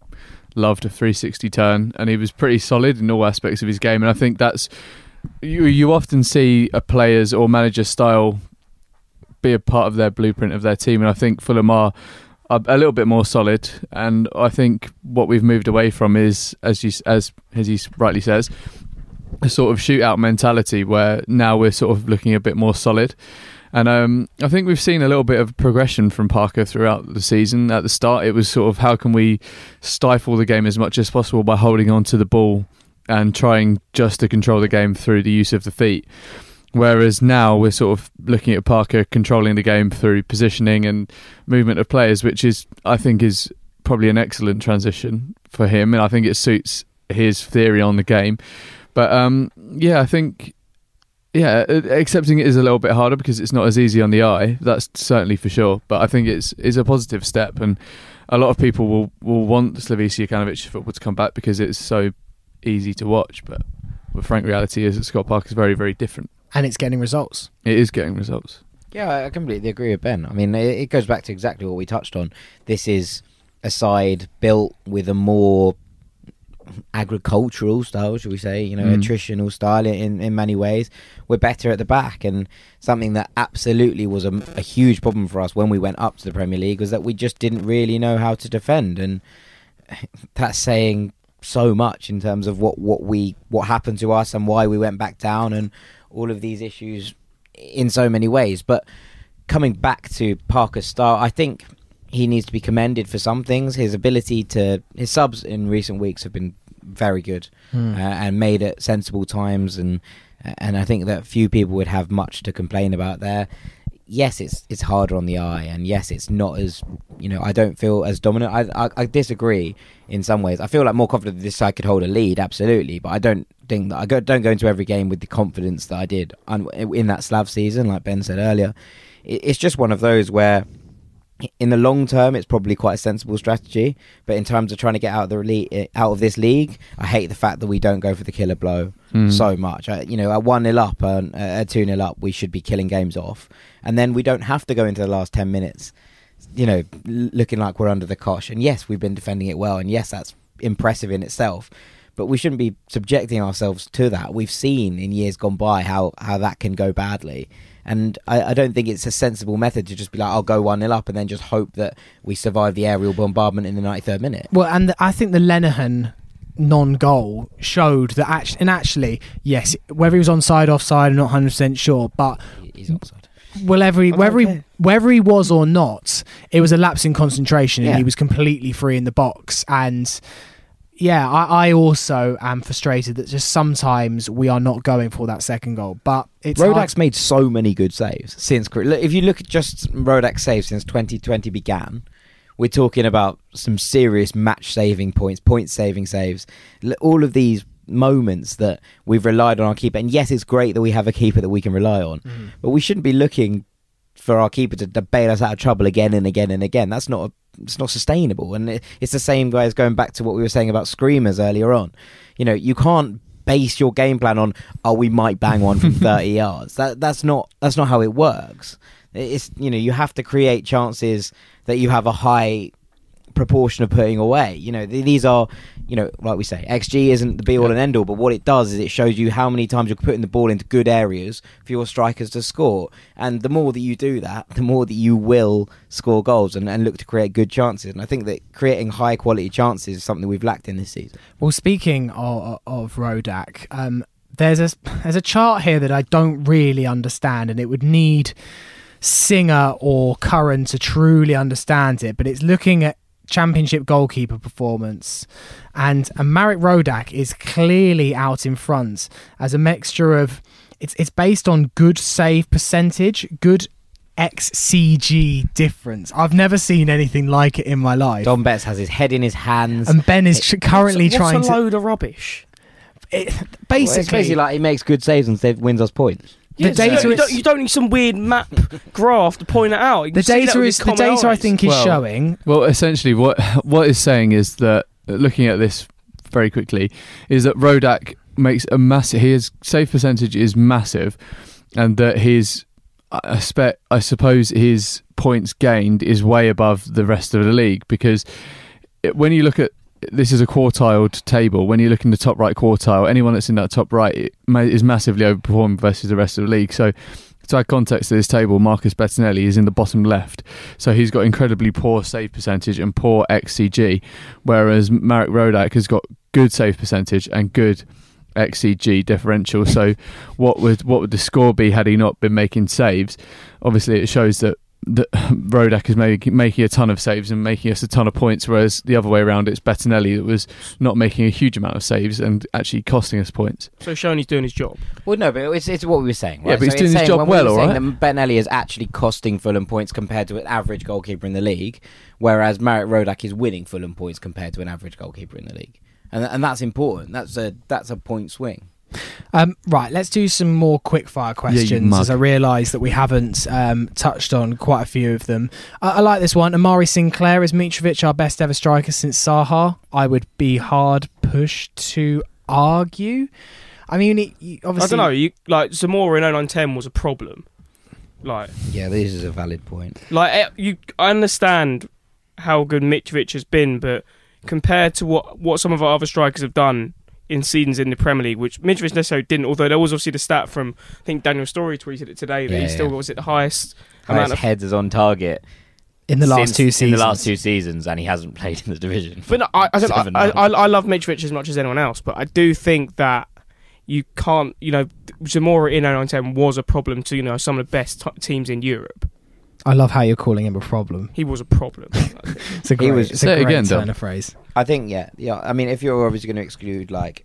loved a 360 turn and he was pretty solid in all aspects of his game. And I think that's you, you often see a player's or manager's style be a part of their blueprint of their team. And I think Fulham are a a little bit more solid. And I think what we've moved away from is, as you, as as he rightly says, a sort of shootout mentality where now we're sort of looking a bit more solid. And um, I think we've seen a little bit of progression from Parker throughout the season. At the start, it was sort of how can we stifle the game as much as possible by holding on to the ball and trying just to control the game through the use of the feet. Whereas now we're sort of looking at Parker controlling the game through positioning and movement of players, which is, I think, is probably an excellent transition for him. And I think it suits his theory on the game. But um, yeah, I think yeah, accepting it is a little bit harder because it's not as easy on the eye. That's certainly for sure. But I think it's is a positive step, and a lot of people will will want Slavisa Jokanovic football to come back because it's so easy to watch. But the frank reality is that Scott Park is very very different. And it's getting results. It is getting results. Yeah, I- I completely agree with Ben. I mean, it, it goes back to exactly what we touched on. This is a side built with a more agricultural style, should we say? You know, Mm. attritional style in in many ways. We're better at the back, and something that absolutely was a, a huge problem for us when we went up to the Premier League was that we just didn't really know how to defend, and that's saying so much in terms of what what we what happened to us and why we went back down and all of these issues in so many ways. But coming back to Parker's style, I think he needs to be commended for some things. His ability to his subs in recent weeks have been very good Hmm. uh, and made at sensible times, and and I think that few people would have much to complain about there. Yes, it's it's harder on the eye, and yes, it's not as you know. I don't feel as dominant. I I, I disagree in some ways. I feel like more confident that this side could hold a lead, absolutely, but I don't think that I go, don't go into every game with the confidence that I did in that Slav season, like Ben said earlier. It, it's just one of those where in the long term, it's probably quite a sensible strategy. But in terms of trying to get out of the le- out of this league, I hate the fact that we don't go for the killer blow Mm. so much. I, you know, at one 0 up and at two 0 up, we should be killing games off, and then we don't have to go into the last ten minutes. You know, l- looking like we're under the cosh. And yes, we've been defending it well, and yes, that's impressive in itself. But we shouldn't be subjecting ourselves to that. We've seen in years gone by how, how that can go badly. And I, I don't think it's a sensible method to just be like, I'll go 1 0 up and then just hope that we survive the aerial bombardment in the 93rd minute. Well, and the, I think the Lenihan non-goal showed that actually, and actually, yes, whether he was onside, offside, I'm not 100 percent sure, but He's offside. whether he, whether he, okay. whether he was or not, it was a lapse in concentration, and Yeah. he was completely free in the box. And yeah, I, I also am frustrated that just sometimes we are not going for that second goal. But it's hard- Rodak's made so many good saves since. If you look at just Rodak's saves since 2020 began, we're talking about some serious match saving points, point saving saves. All of these moments that we've relied on our keeper. And yes, it's great that we have a keeper that we can rely on, Mhm. but we shouldn't be looking for our keeper to, to bail us out of trouble again and again and again. That's not a it's not sustainable. And it, it's the same guys going back to what we were saying about screamers earlier on. You know, you can't base your game plan on oh we might bang one from 30 yards. That that's not that's not how it works. It's you know you have to create chances that you have a high proportion of putting away. You know, th- these are, you know, like we say, XG isn't the be all and end all, but what it does is it shows you how many times you're putting the ball into good areas for your strikers to score. And the more that you do that, the more that you will score goals and, and look to create good chances. And I think that creating high quality chances is something we've lacked in this season. Well, speaking of, of Rodak, um, there's a there's a chart here that I don't really understand, and it would need Singer or Curran to truly understand it. But it's looking at championship goalkeeper performance, and, and Marek Rodak is clearly out in front as a mixture of it's it's based on good save percentage, good XCG difference. I've never seen anything like it in my life. Dom Betts has his head in his hands. and Ben is tr- currently what's, trying what's a to load of rubbish. it, Well, it's basically, basically like he makes good saves and save, wins us points. The Yeah, so data you, is- don't, you don't need some weird map graph to point it out. You the can see that data is the common data I think is Well, showing Well, essentially, what what is saying is that looking at this very quickly is that Rodak makes a massive. His save percentage is massive, and that his I expect I suppose his points gained is way above the rest of the league because it, when you look at this is a quartiled table. When you look in the top right quartile, anyone that's in that top right is massively overperformed versus the rest of the league. So, to add context to this table, Marcus Bettinelli is in the bottom left. So he's got incredibly poor save percentage and poor XCG, whereas Marek Rodak has got good save percentage and good XCG differential. So what would what would the score be had he not been making saves? Obviously, it shows that that Rodak is making making a ton of saves and making us a ton of points, whereas the other way around, it's Bettinelli that was not making a huge amount of saves and actually costing us points. So showing he's doing his job. Well, no, but it's, it's what we were saying. Right? Yeah, but he's So doing his job when we well, were all Bettinelli is actually costing Fulham points compared to an average goalkeeper in the league, whereas Marek Rodak is winning Fulham points compared to an average goalkeeper in the league, and and that's important. That's a that's a point swing. Um, right, let's do some more quick fire questions mug. as I realise that we haven't um, touched on quite a few of them. I, I like this one. Amari Sinclair is Mitrovic our best ever striker since Saha? I would be hard pushed to argue. I mean, he, he I obviously. don't know. You like Zamora in 0910 was a problem. Like, Yeah, this is a valid point. like eh, you, I understand how good Mitrovic has been, but compared to what what some of our other strikers have done in seasons in the Premier League, which Mitrovic necessarily didn't. Although there was obviously the stat from I think Daniel Storey tweeted it today that Yeah, he still yeah. was it the highest Highest amount of. headers on target in the last since- two seasons. In the last two seasons, and he hasn't played in the division. But no, I, I, don't, Seven I, I. I love Mitrovic as much as anyone else, but I do think that you can't, you know, Zamora in 0910 was a problem to, you know, some of the best t- teams in Europe. I love how you're calling him a problem. He was a problem. It's a He great, was- it's Say a it great again, turn of phrase. I think yeah, yeah. I mean, if you're obviously going to exclude like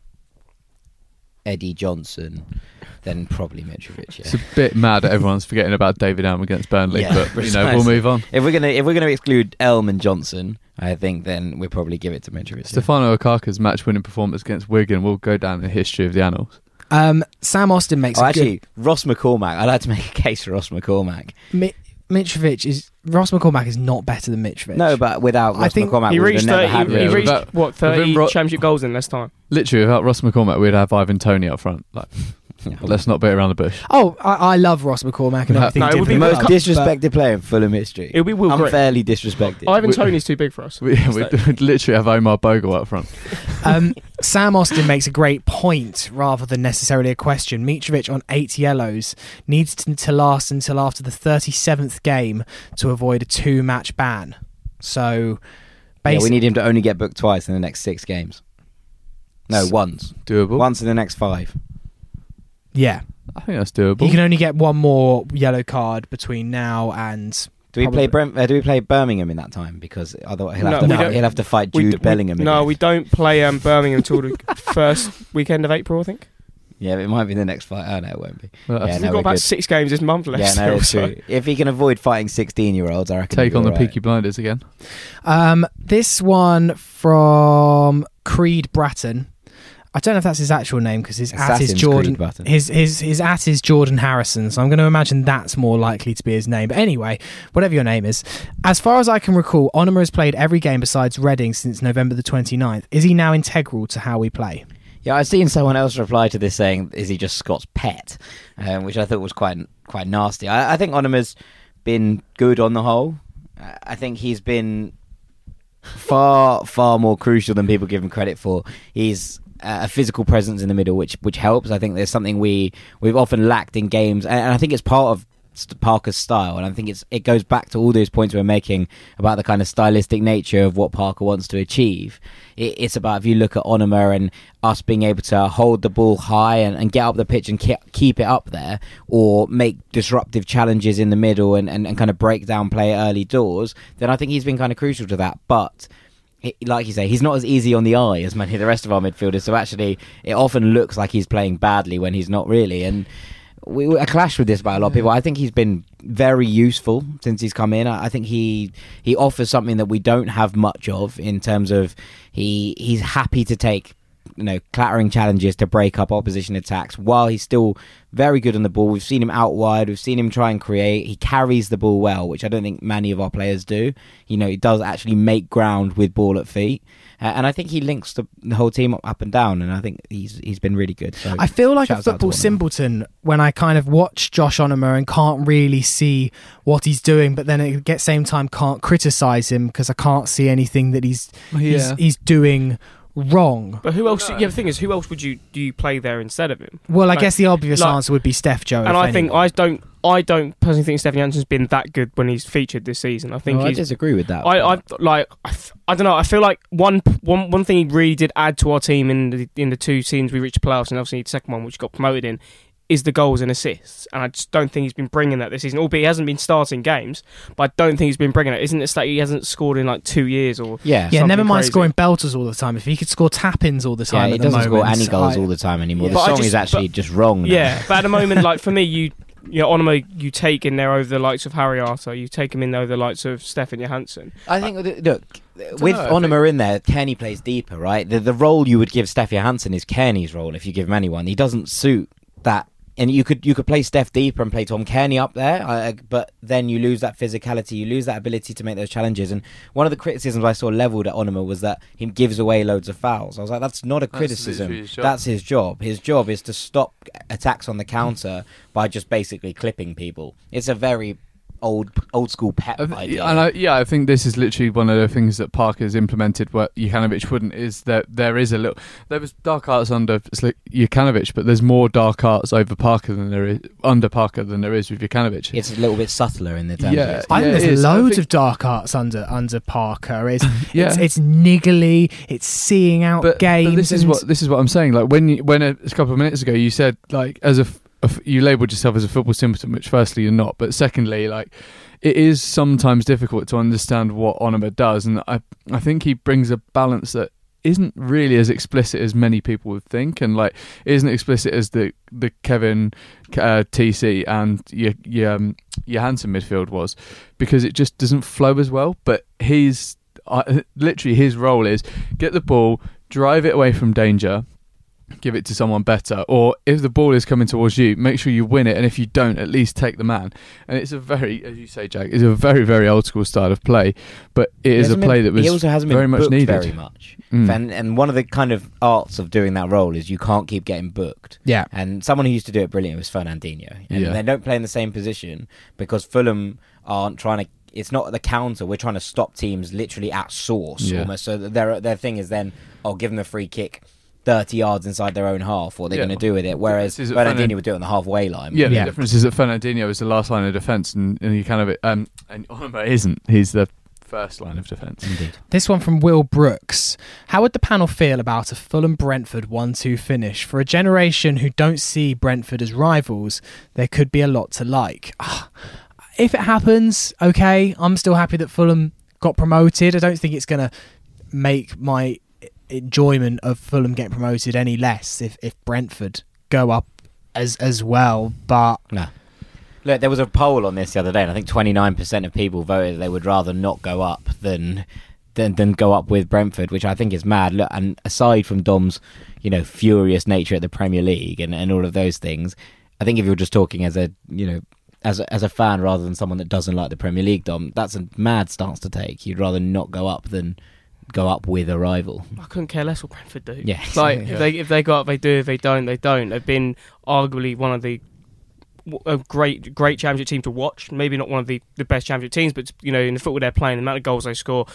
Eddie Johnson, then probably Mitrovic. It's a bit mad that everyone's forgetting about David Elm against Burnley, Yeah, but you know we'll move on. If we're gonna if we're gonna exclude Elm and Johnson, I think then we'll probably give it to Mitrovic. Stefano Okaka's match-winning performance against Wigan will go down in the history of the annals. Um, Sam Austin makes Oh, a actually, Ross McCormack. I'd like to make a case for Ross McCormack. good. Mi- Mitrovic is Ross McCormack is not better than Mitrovic. No, but without I think McCormack, he we would have reached, never 30, had he, he reached without- what, 30 Ro- championship goals in less time. Literally, without Ross McCormack, we'd have Ivan Toney up front. Like, let's not beat around the bush. Oh, I, I love Ross McCormack and No, everything. no, it would be the the most club, disrespected player in Fulham history. It'll be Will Grigg. Unfairly disrespected. Ivan We- Toney's too big for us. We, we'd, we'd literally have Omar Bogle up front. um, Sam Austin makes a great point rather than necessarily a question. Mitrovic on eight yellows needs to, to last until after the 37th game to avoid a two-match ban. So, Yeah, we basically, need him to only get booked twice in the next six games. No, S- once. Doable. Once in the next five. Yeah, I think that's doable. he can only get one more yellow card between now and. Do we play Brent, uh, Do we play Birmingham in that time? Because otherwise he'll, No, have, to we fight, don't- he'll have to fight We Jude d- we- Bellingham. No, again. we don't play um, Birmingham until the first weekend of April, I think. Yeah, it might be the next fight. Oh no, it won't be. Well, Yeah, We've no, got we're about good. six games this month left. Yeah, no, still, it's so- true. If he can avoid fighting sixteen-year-olds, I reckon. Take he'll on be the all right. Peaky Blinders again. Um, this one from Creed Bratton. I don't know if that's his actual name because his at is Jordan. His his his at is Jordan Harrison. So I'm going to imagine that's more likely to be his name. But anyway, whatever your name is, as far as I can recall, Onomah has played every game besides Reading since November the 29th. Is he now integral to how we play? Yeah, I've seen someone else reply to this saying, "Is he just Scott's pet?" Um, which I thought was quite quite nasty. I, I think Onomah's been good on the whole. I- think he's been far far more crucial than people give him credit for. He's a physical presence in the middle, which which helps. I think there's something we we've often lacked in games, and, I think it's part of Parker's style, and I think it's it goes back to all those points we we're making about the kind of stylistic nature of what Parker wants to achieve. It, it's about if you look at Onomah and us being able to hold the ball high and, and get up the pitch and ke- keep it up there, or make disruptive challenges in the middle and, and, and kind of break down play early doors, then I think he's been kind of crucial to that. But like you say, he's not as easy on the eye as many of the rest of our midfielders. So actually, it often looks like he's playing badly when he's not really. And we, we I clashed with this by a lot of people. I think he's been very useful since he's come in. I think he he offers something that we don't have much of in terms of he he's happy to take you know clattering challenges to break up opposition attacks while he's still very good on the ball. We've seen him out wide. We've seen him try and create. He carries the ball well, which I don't think many of our players do. You know, he does actually make ground with ball at feet. Uh, and I think he links the, the whole team up, up and down, and I think he's he's been really good. So I feel like a shouts out to football Onomah. simpleton when I kind of watch Josh Onomah and can't really see what he's doing, but then at the same time can't criticize him because I can't see anything that he's he's, he's doing wrong. But who else? Yeah, the thing is, who else would you do you play there instead of him? Well, I guess the obvious like- answer would be Steph Joe. and I think anyone. I don't, I don't personally think Stefan Johansen's been that good when he's featured this season. I think No, I disagree with that. I, I like I, f- I don't know. I feel like one one one thing he really did add to our team in the in the two seasons we reached playoffs, and obviously the second one which got promoted in, is the goals and assists. And I just don't think he's been bringing that this season. Albeit he hasn't been starting games, but I don't think he's been bringing it. Isn't it that he hasn't scored in like two years or? yeah, yeah, never mind crazy. scoring belters all the time. If he could score tap-ins all the time, yeah, time, he at doesn't the score any goals I- all the time anymore. Yeah. But The song just- is actually but- just wrong. Now. Yeah, but at the moment, like for me, you. You know, Onomah, you take in there over the likes of Harry Arter. You take him in there over the likes of Stefan Johansen. I think that- look with know, Onomah in there, Kenny plays deeper, right? The the role you would give Stefan Johansen is Kenny's role if you give him anyone. He doesn't suit that. And you could you could play Steph deeper and play Tom Cairney up there, uh, but then you lose that physicality, you lose that ability to make those challenges. And one of the criticisms I saw levelled at Onomah was that he gives away loads of fouls. I was like, that's not a That's criticism. his. That's his job. His job is to stop attacks on the counter by just basically clipping people. It's a very old old school pep I th- idea. and I, yeah, I think this is literally one of the things that Parker's implemented where Jokanovic wouldn't. Is that there is a little there was dark arts under Sli- Jokanovic, but there's more dark arts over Parker than there is under Parker than there is with Jokanovic. it's a little bit subtler in the terms Yeah. of I think Yeah, there's loads think- of dark arts under under Parker. It's Yeah. it's, it's niggly. It's seeing out but, games. but this is what this is what I'm saying. Like when you, when a, a couple of minutes ago you said like as a, f- a f- you labelled yourself as a football simpleton, which firstly you're not, but secondly like it is sometimes difficult to understand what Onomah does, and I I think he brings a balance that isn't really as explicit as many people would think, and like isn't explicit as the the Kevin uh, TC and your your, um, your Hansen midfield was, because it just doesn't flow as well. But he's uh, literally his role is get the ball, drive it away from danger, give it to someone better, or if the ball is coming towards you, make sure you win it, and if you don't, at least take the man. And it's a very, as you say, Jack, it's a very very old school style of play, but it He is a hasn't been- play that was he also hasn't very been much needed. very much. Mm. And and one of the kind of arts of doing that role is you can't keep getting booked. yeah. And someone who used to do it brilliantly was Fernandinho. And Yeah. they don't play in the same position because Fulham aren't trying to. It's not the counter. We're trying to stop teams literally at source Yeah. almost. So their their thing is then, I'll give them a free kick. 30 yards inside their own half, what they're Yeah. going to do with it. Whereas This is a Fernandinho Fernan- would do it on the halfway line. Yeah, Yeah. the difference is that Fernandinho is the last line of defence, and, and you kind of um, and Onomah isn't. He's the first line of defence. Indeed. This one from Will Brooks. How would the panel feel about a Fulham Brentford 1 2 finish? For a generation who don't see Brentford as rivals, there could be a lot to like. Ah, if it happens, okay, I'm still happy that Fulham got promoted. I don't think it's going to make my enjoyment of Fulham getting promoted any less if, if Brentford go up as as well. But No. Look, there was a poll on this the other day, and I think 29% of people voted they would rather not go up than than than go up with Brentford, which I think is mad. Look, and aside from Dom's, you know, furious nature at the Premier League and, and all of those things, I think if you're just talking as a you know as a, as a fan rather than someone that doesn't like the Premier League, Dom, that's a mad stance to take. You'd rather not go up than go up with a rival. I couldn't care less what Brentford do. Yeah, like exactly. if they if they go up, they do. If they don't, they don't. They've been arguably one of the a great great championship team to watch. Maybe not one of the, the best championship teams, but you know in the football they're playing, the amount of goals they score.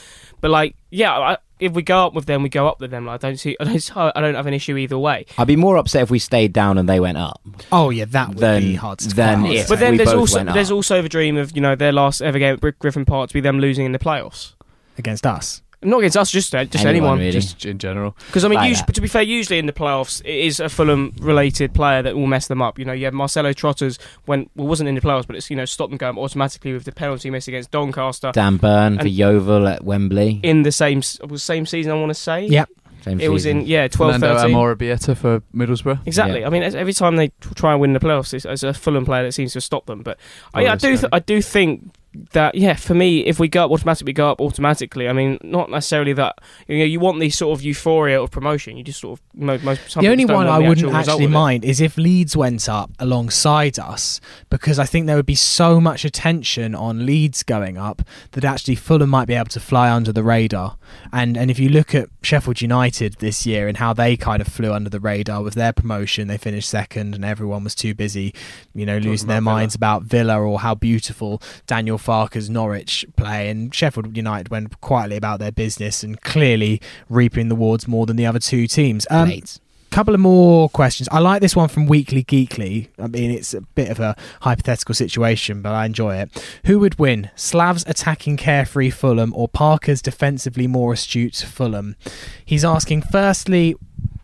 But like, yeah, I, if we go up with them, we go up with them. Like, I don't see, I don't, I don't have an issue either way. I'd be more upset if we stayed down and they went up. Oh yeah, that would Then- be hard to then hard But then we there's also there's up. also the dream of you know their last ever game at Brick Griffin Park to be them losing in the playoffs. against us. Not against us, just uh, just Anyone, anyone. really. Just in general. Because I mean, Like usually, to be fair, usually in the playoffs, it is a Fulham-related player that will mess them up. You know, you have Marcello Trotta when well, wasn't in the playoffs, but it's you know stopped them going automatically with the penalty miss against Doncaster Dan Burn for Yeovil at Wembley. in the same was same season. I want to say. Yep. Same It was in season. yeah 12 Fernando 13. Amora Bieta for Middlesbrough. Exactly. Yeah. I mean, every time they try and win the playoffs, it's, it's a Fulham player that seems to stop them. But I, I do, th- I do think that yeah, for me, if we go up automatically, we go up automatically. I mean, not necessarily that you know you want the sort of euphoria of promotion. You just sort of mo- most. some the only one I wouldn't actually mind is if Leeds went up alongside us, because I think there would be so much attention on Leeds going up that actually Fulham might be able to fly under the radar. And and if you look at Sheffield United this year and how they kind of flew under the radar with their promotion, they finished second, and everyone was too busy, you know, losing their Villa. minds about Villa or how beautiful Daniel Farke's Norwich play. And Sheffield United went quietly about their business and clearly reaping the rewards more than the other two teams. Um, Late. Couple of more questions. I like this one from Weekly Geekly. I mean, it's a bit of a hypothetical situation, but I enjoy it. Who would win? Slavs attacking carefree Fulham or Parker's defensively more astute Fulham? He's asking, firstly,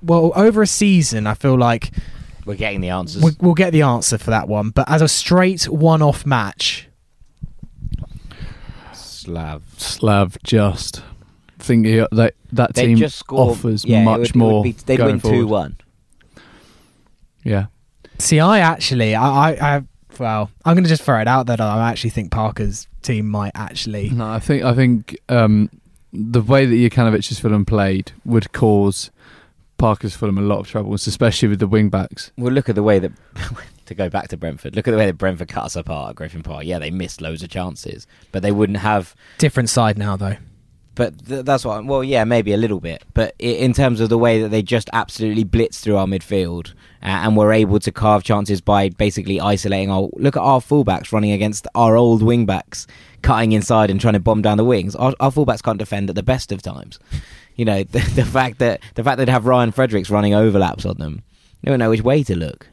well, over a season, I feel like We're getting the answers. we- we'll get the answer for that one, but as a straight one off match, Slav. Slav just think he- that that They team just scored. offers yeah, much would- it would more. be- they'd win two one. Yeah, see, I actually, I, I, I well, I'm going to just throw it out that I actually think Parker's team might actually. no, I think I think um, the way that Jokanovic's Fulham played would cause Parker's Fulham a lot of troubles, especially with the wing backs. Well, look at the way that to go back to Brentford. Look at the way that Brentford cut us apart at Griffin Park. Yeah, they missed loads of chances, but they wouldn't have. Different side now, though. But th- that's what. I'm, Well, yeah, maybe a little bit. But in terms of the way that they just absolutely blitz through our midfield uh, and were able to carve chances by basically isolating our. Look at our fullbacks running against our old wingbacks, cutting inside and trying to bomb down the wings. Our, our fullbacks can't defend at the best of times. You know the, the fact that the fact they'd have Ryan Fredericks running overlaps on them. You don't know which way to look.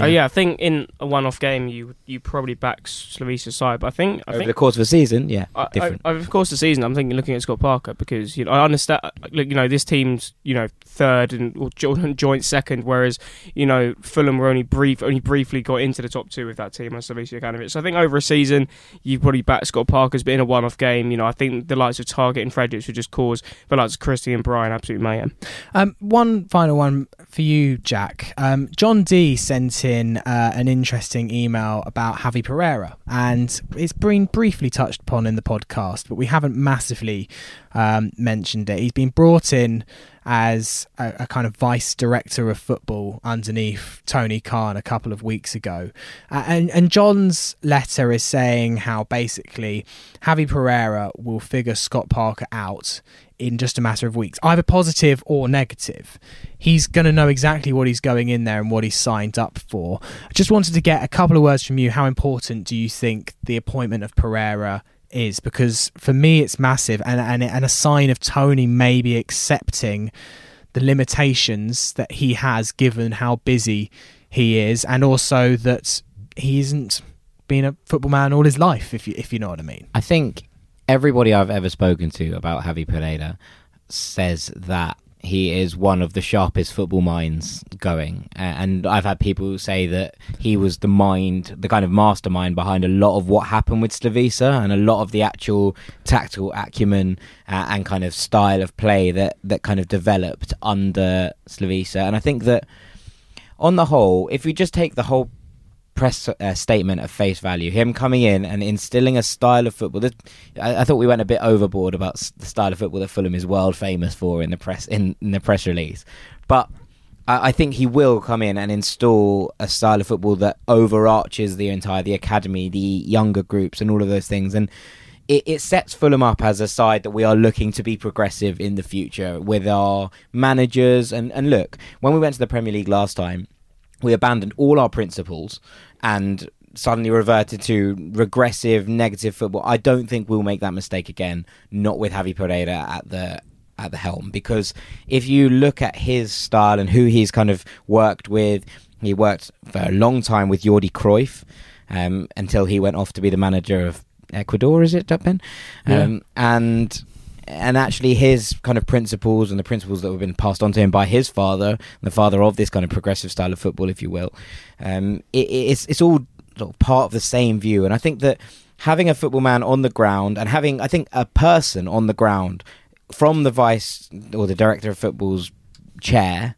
Oh yeah, I think in a one-off game, you you probably back Slavisa's side, but I think I Over think the course of a season, yeah, I, different. I, of course, of the season. I'm thinking looking at Scott Parker because you know I understand. Look, you know this team's you know third and or jo- joint second, whereas you know Fulham were only brief, only briefly got into the top two with that team on Slavisa Jokanovic. So I think over a season, you probably back Scott Parker's, but in a one-off game, you know I think the likes of Targett and Fredericks would just cause the likes of Christie and Bryan absolute mayhem. Um, one final one for you, Jack. Um, John D in uh, an interesting email about Javi Pereira, and it's been briefly touched upon in the podcast, but we haven't massively um, mentioned it. He's been brought in as a, a kind of vice director of football underneath Tony Khan a couple of weeks ago, uh, and and John's letter is saying how basically Javi Pereira will figure Scott Parker out in just a matter of weeks, either positive or negative. He's going to know exactly what he's going in there and what he's signed up for. I just wanted to get a couple of words from you. How important do you think the appointment of Pereira is? Because for me, it's massive and, and, and a sign of Tony maybe accepting the limitations that he has given how busy he is, and also that he isn't been a football man all his life, if you, if you know what I mean. I think everybody I've ever spoken to about Javi Pereira says that he is one of the sharpest football minds going. And I've had people say that he was the mind, the kind of mastermind behind a lot of what happened with Slavisa and a lot of the actual tactical acumen uh, and kind of style of play that, that kind of developed under Slavisa. And I think that on the whole, if you just take the whole press uh, statement at face value. Him coming in and instilling a style of football. That, I, I thought we went a bit overboard about the style of football that Fulham is world famous for in the press in, in the press release, but. I I think he will come in and install a style of football that overarches the entire the academy, the younger groups, and all of those things. And it, it sets Fulham up as a side that we are looking to be progressive in the future with our managers. And, and look, when we went to the Premier League last time, we abandoned all our principles and suddenly reverted to regressive, negative football. I don't think we'll make that mistake again, not with Javi Pereira at the at the helm. Because if you look at his style and who he's kind of worked with, he worked for a long time with Jordi Cruyff um, until he went off to be the manager of Ecuador. Is it, Ben? Yeah. Um, and and actually his kind of principles and the principles that have been passed on to him by his father, the father of this kind of progressive style of football, if you will, um, it, it's it's all part of the same view. And I think that having a football man on the ground and having, I think, a person on the ground from the vice or the director of football's chair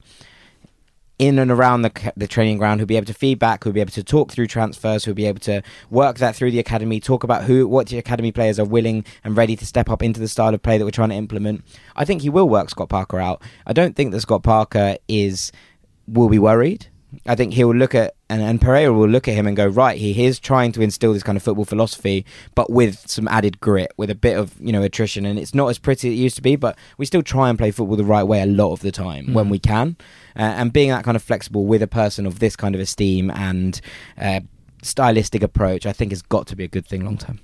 in and around the the training ground who'll be able to feedback, who'll be able to talk through transfers, who'll be able to work that through the academy, talk about who what the academy players are willing and ready to step up into the style of play that we're trying to implement. I think he will work Scott Parker out. I don't think that Scott Parker is will be worried. I think he'll look at and, and Pereira will look at him and go, right, he is trying to instill this kind of football philosophy, but with some added grit, with a bit of you know attrition, and it's not as pretty as it used to be, but we still try and play football the right way a lot of the time when we can, uh, and being that kind of flexible with a person of this kind of esteem and. Uh, stylistic approach i think has got to be a good thing long term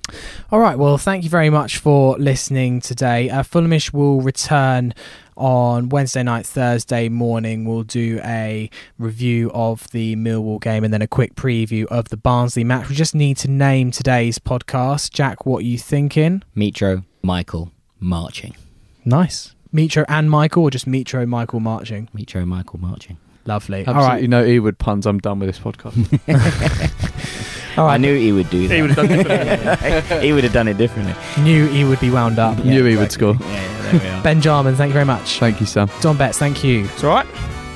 All right. Well, thank you very much for listening today. Uh, Fulhamish will return on Wednesday night, Thursday morning. We'll do a review of the Millwall game and then a quick preview of the Barnsley match. We just need to name today's podcast. Jack, what are you thinking? mitro michael marching Nice. Mitro and Michael, or just Mitro, Michael marching? mitro michael marching Lovely. All Absolutely right. no Ewood puns. I'm done with this podcast. All right. i knew he would do that He would have done differently. he would have done it differently Knew he would be wound up. Knew he would score. yeah, yeah there we are Ben Jarman, thank you very much. Thank you, Sam. Dom Betts, thank you. It's all right.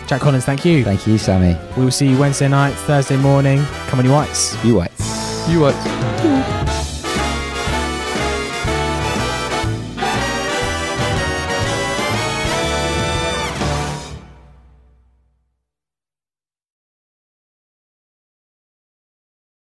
Jack Collins, thank you. thank you sammy We will see you Wednesday night, Thursday morning. Come on, you whites. you whites You what?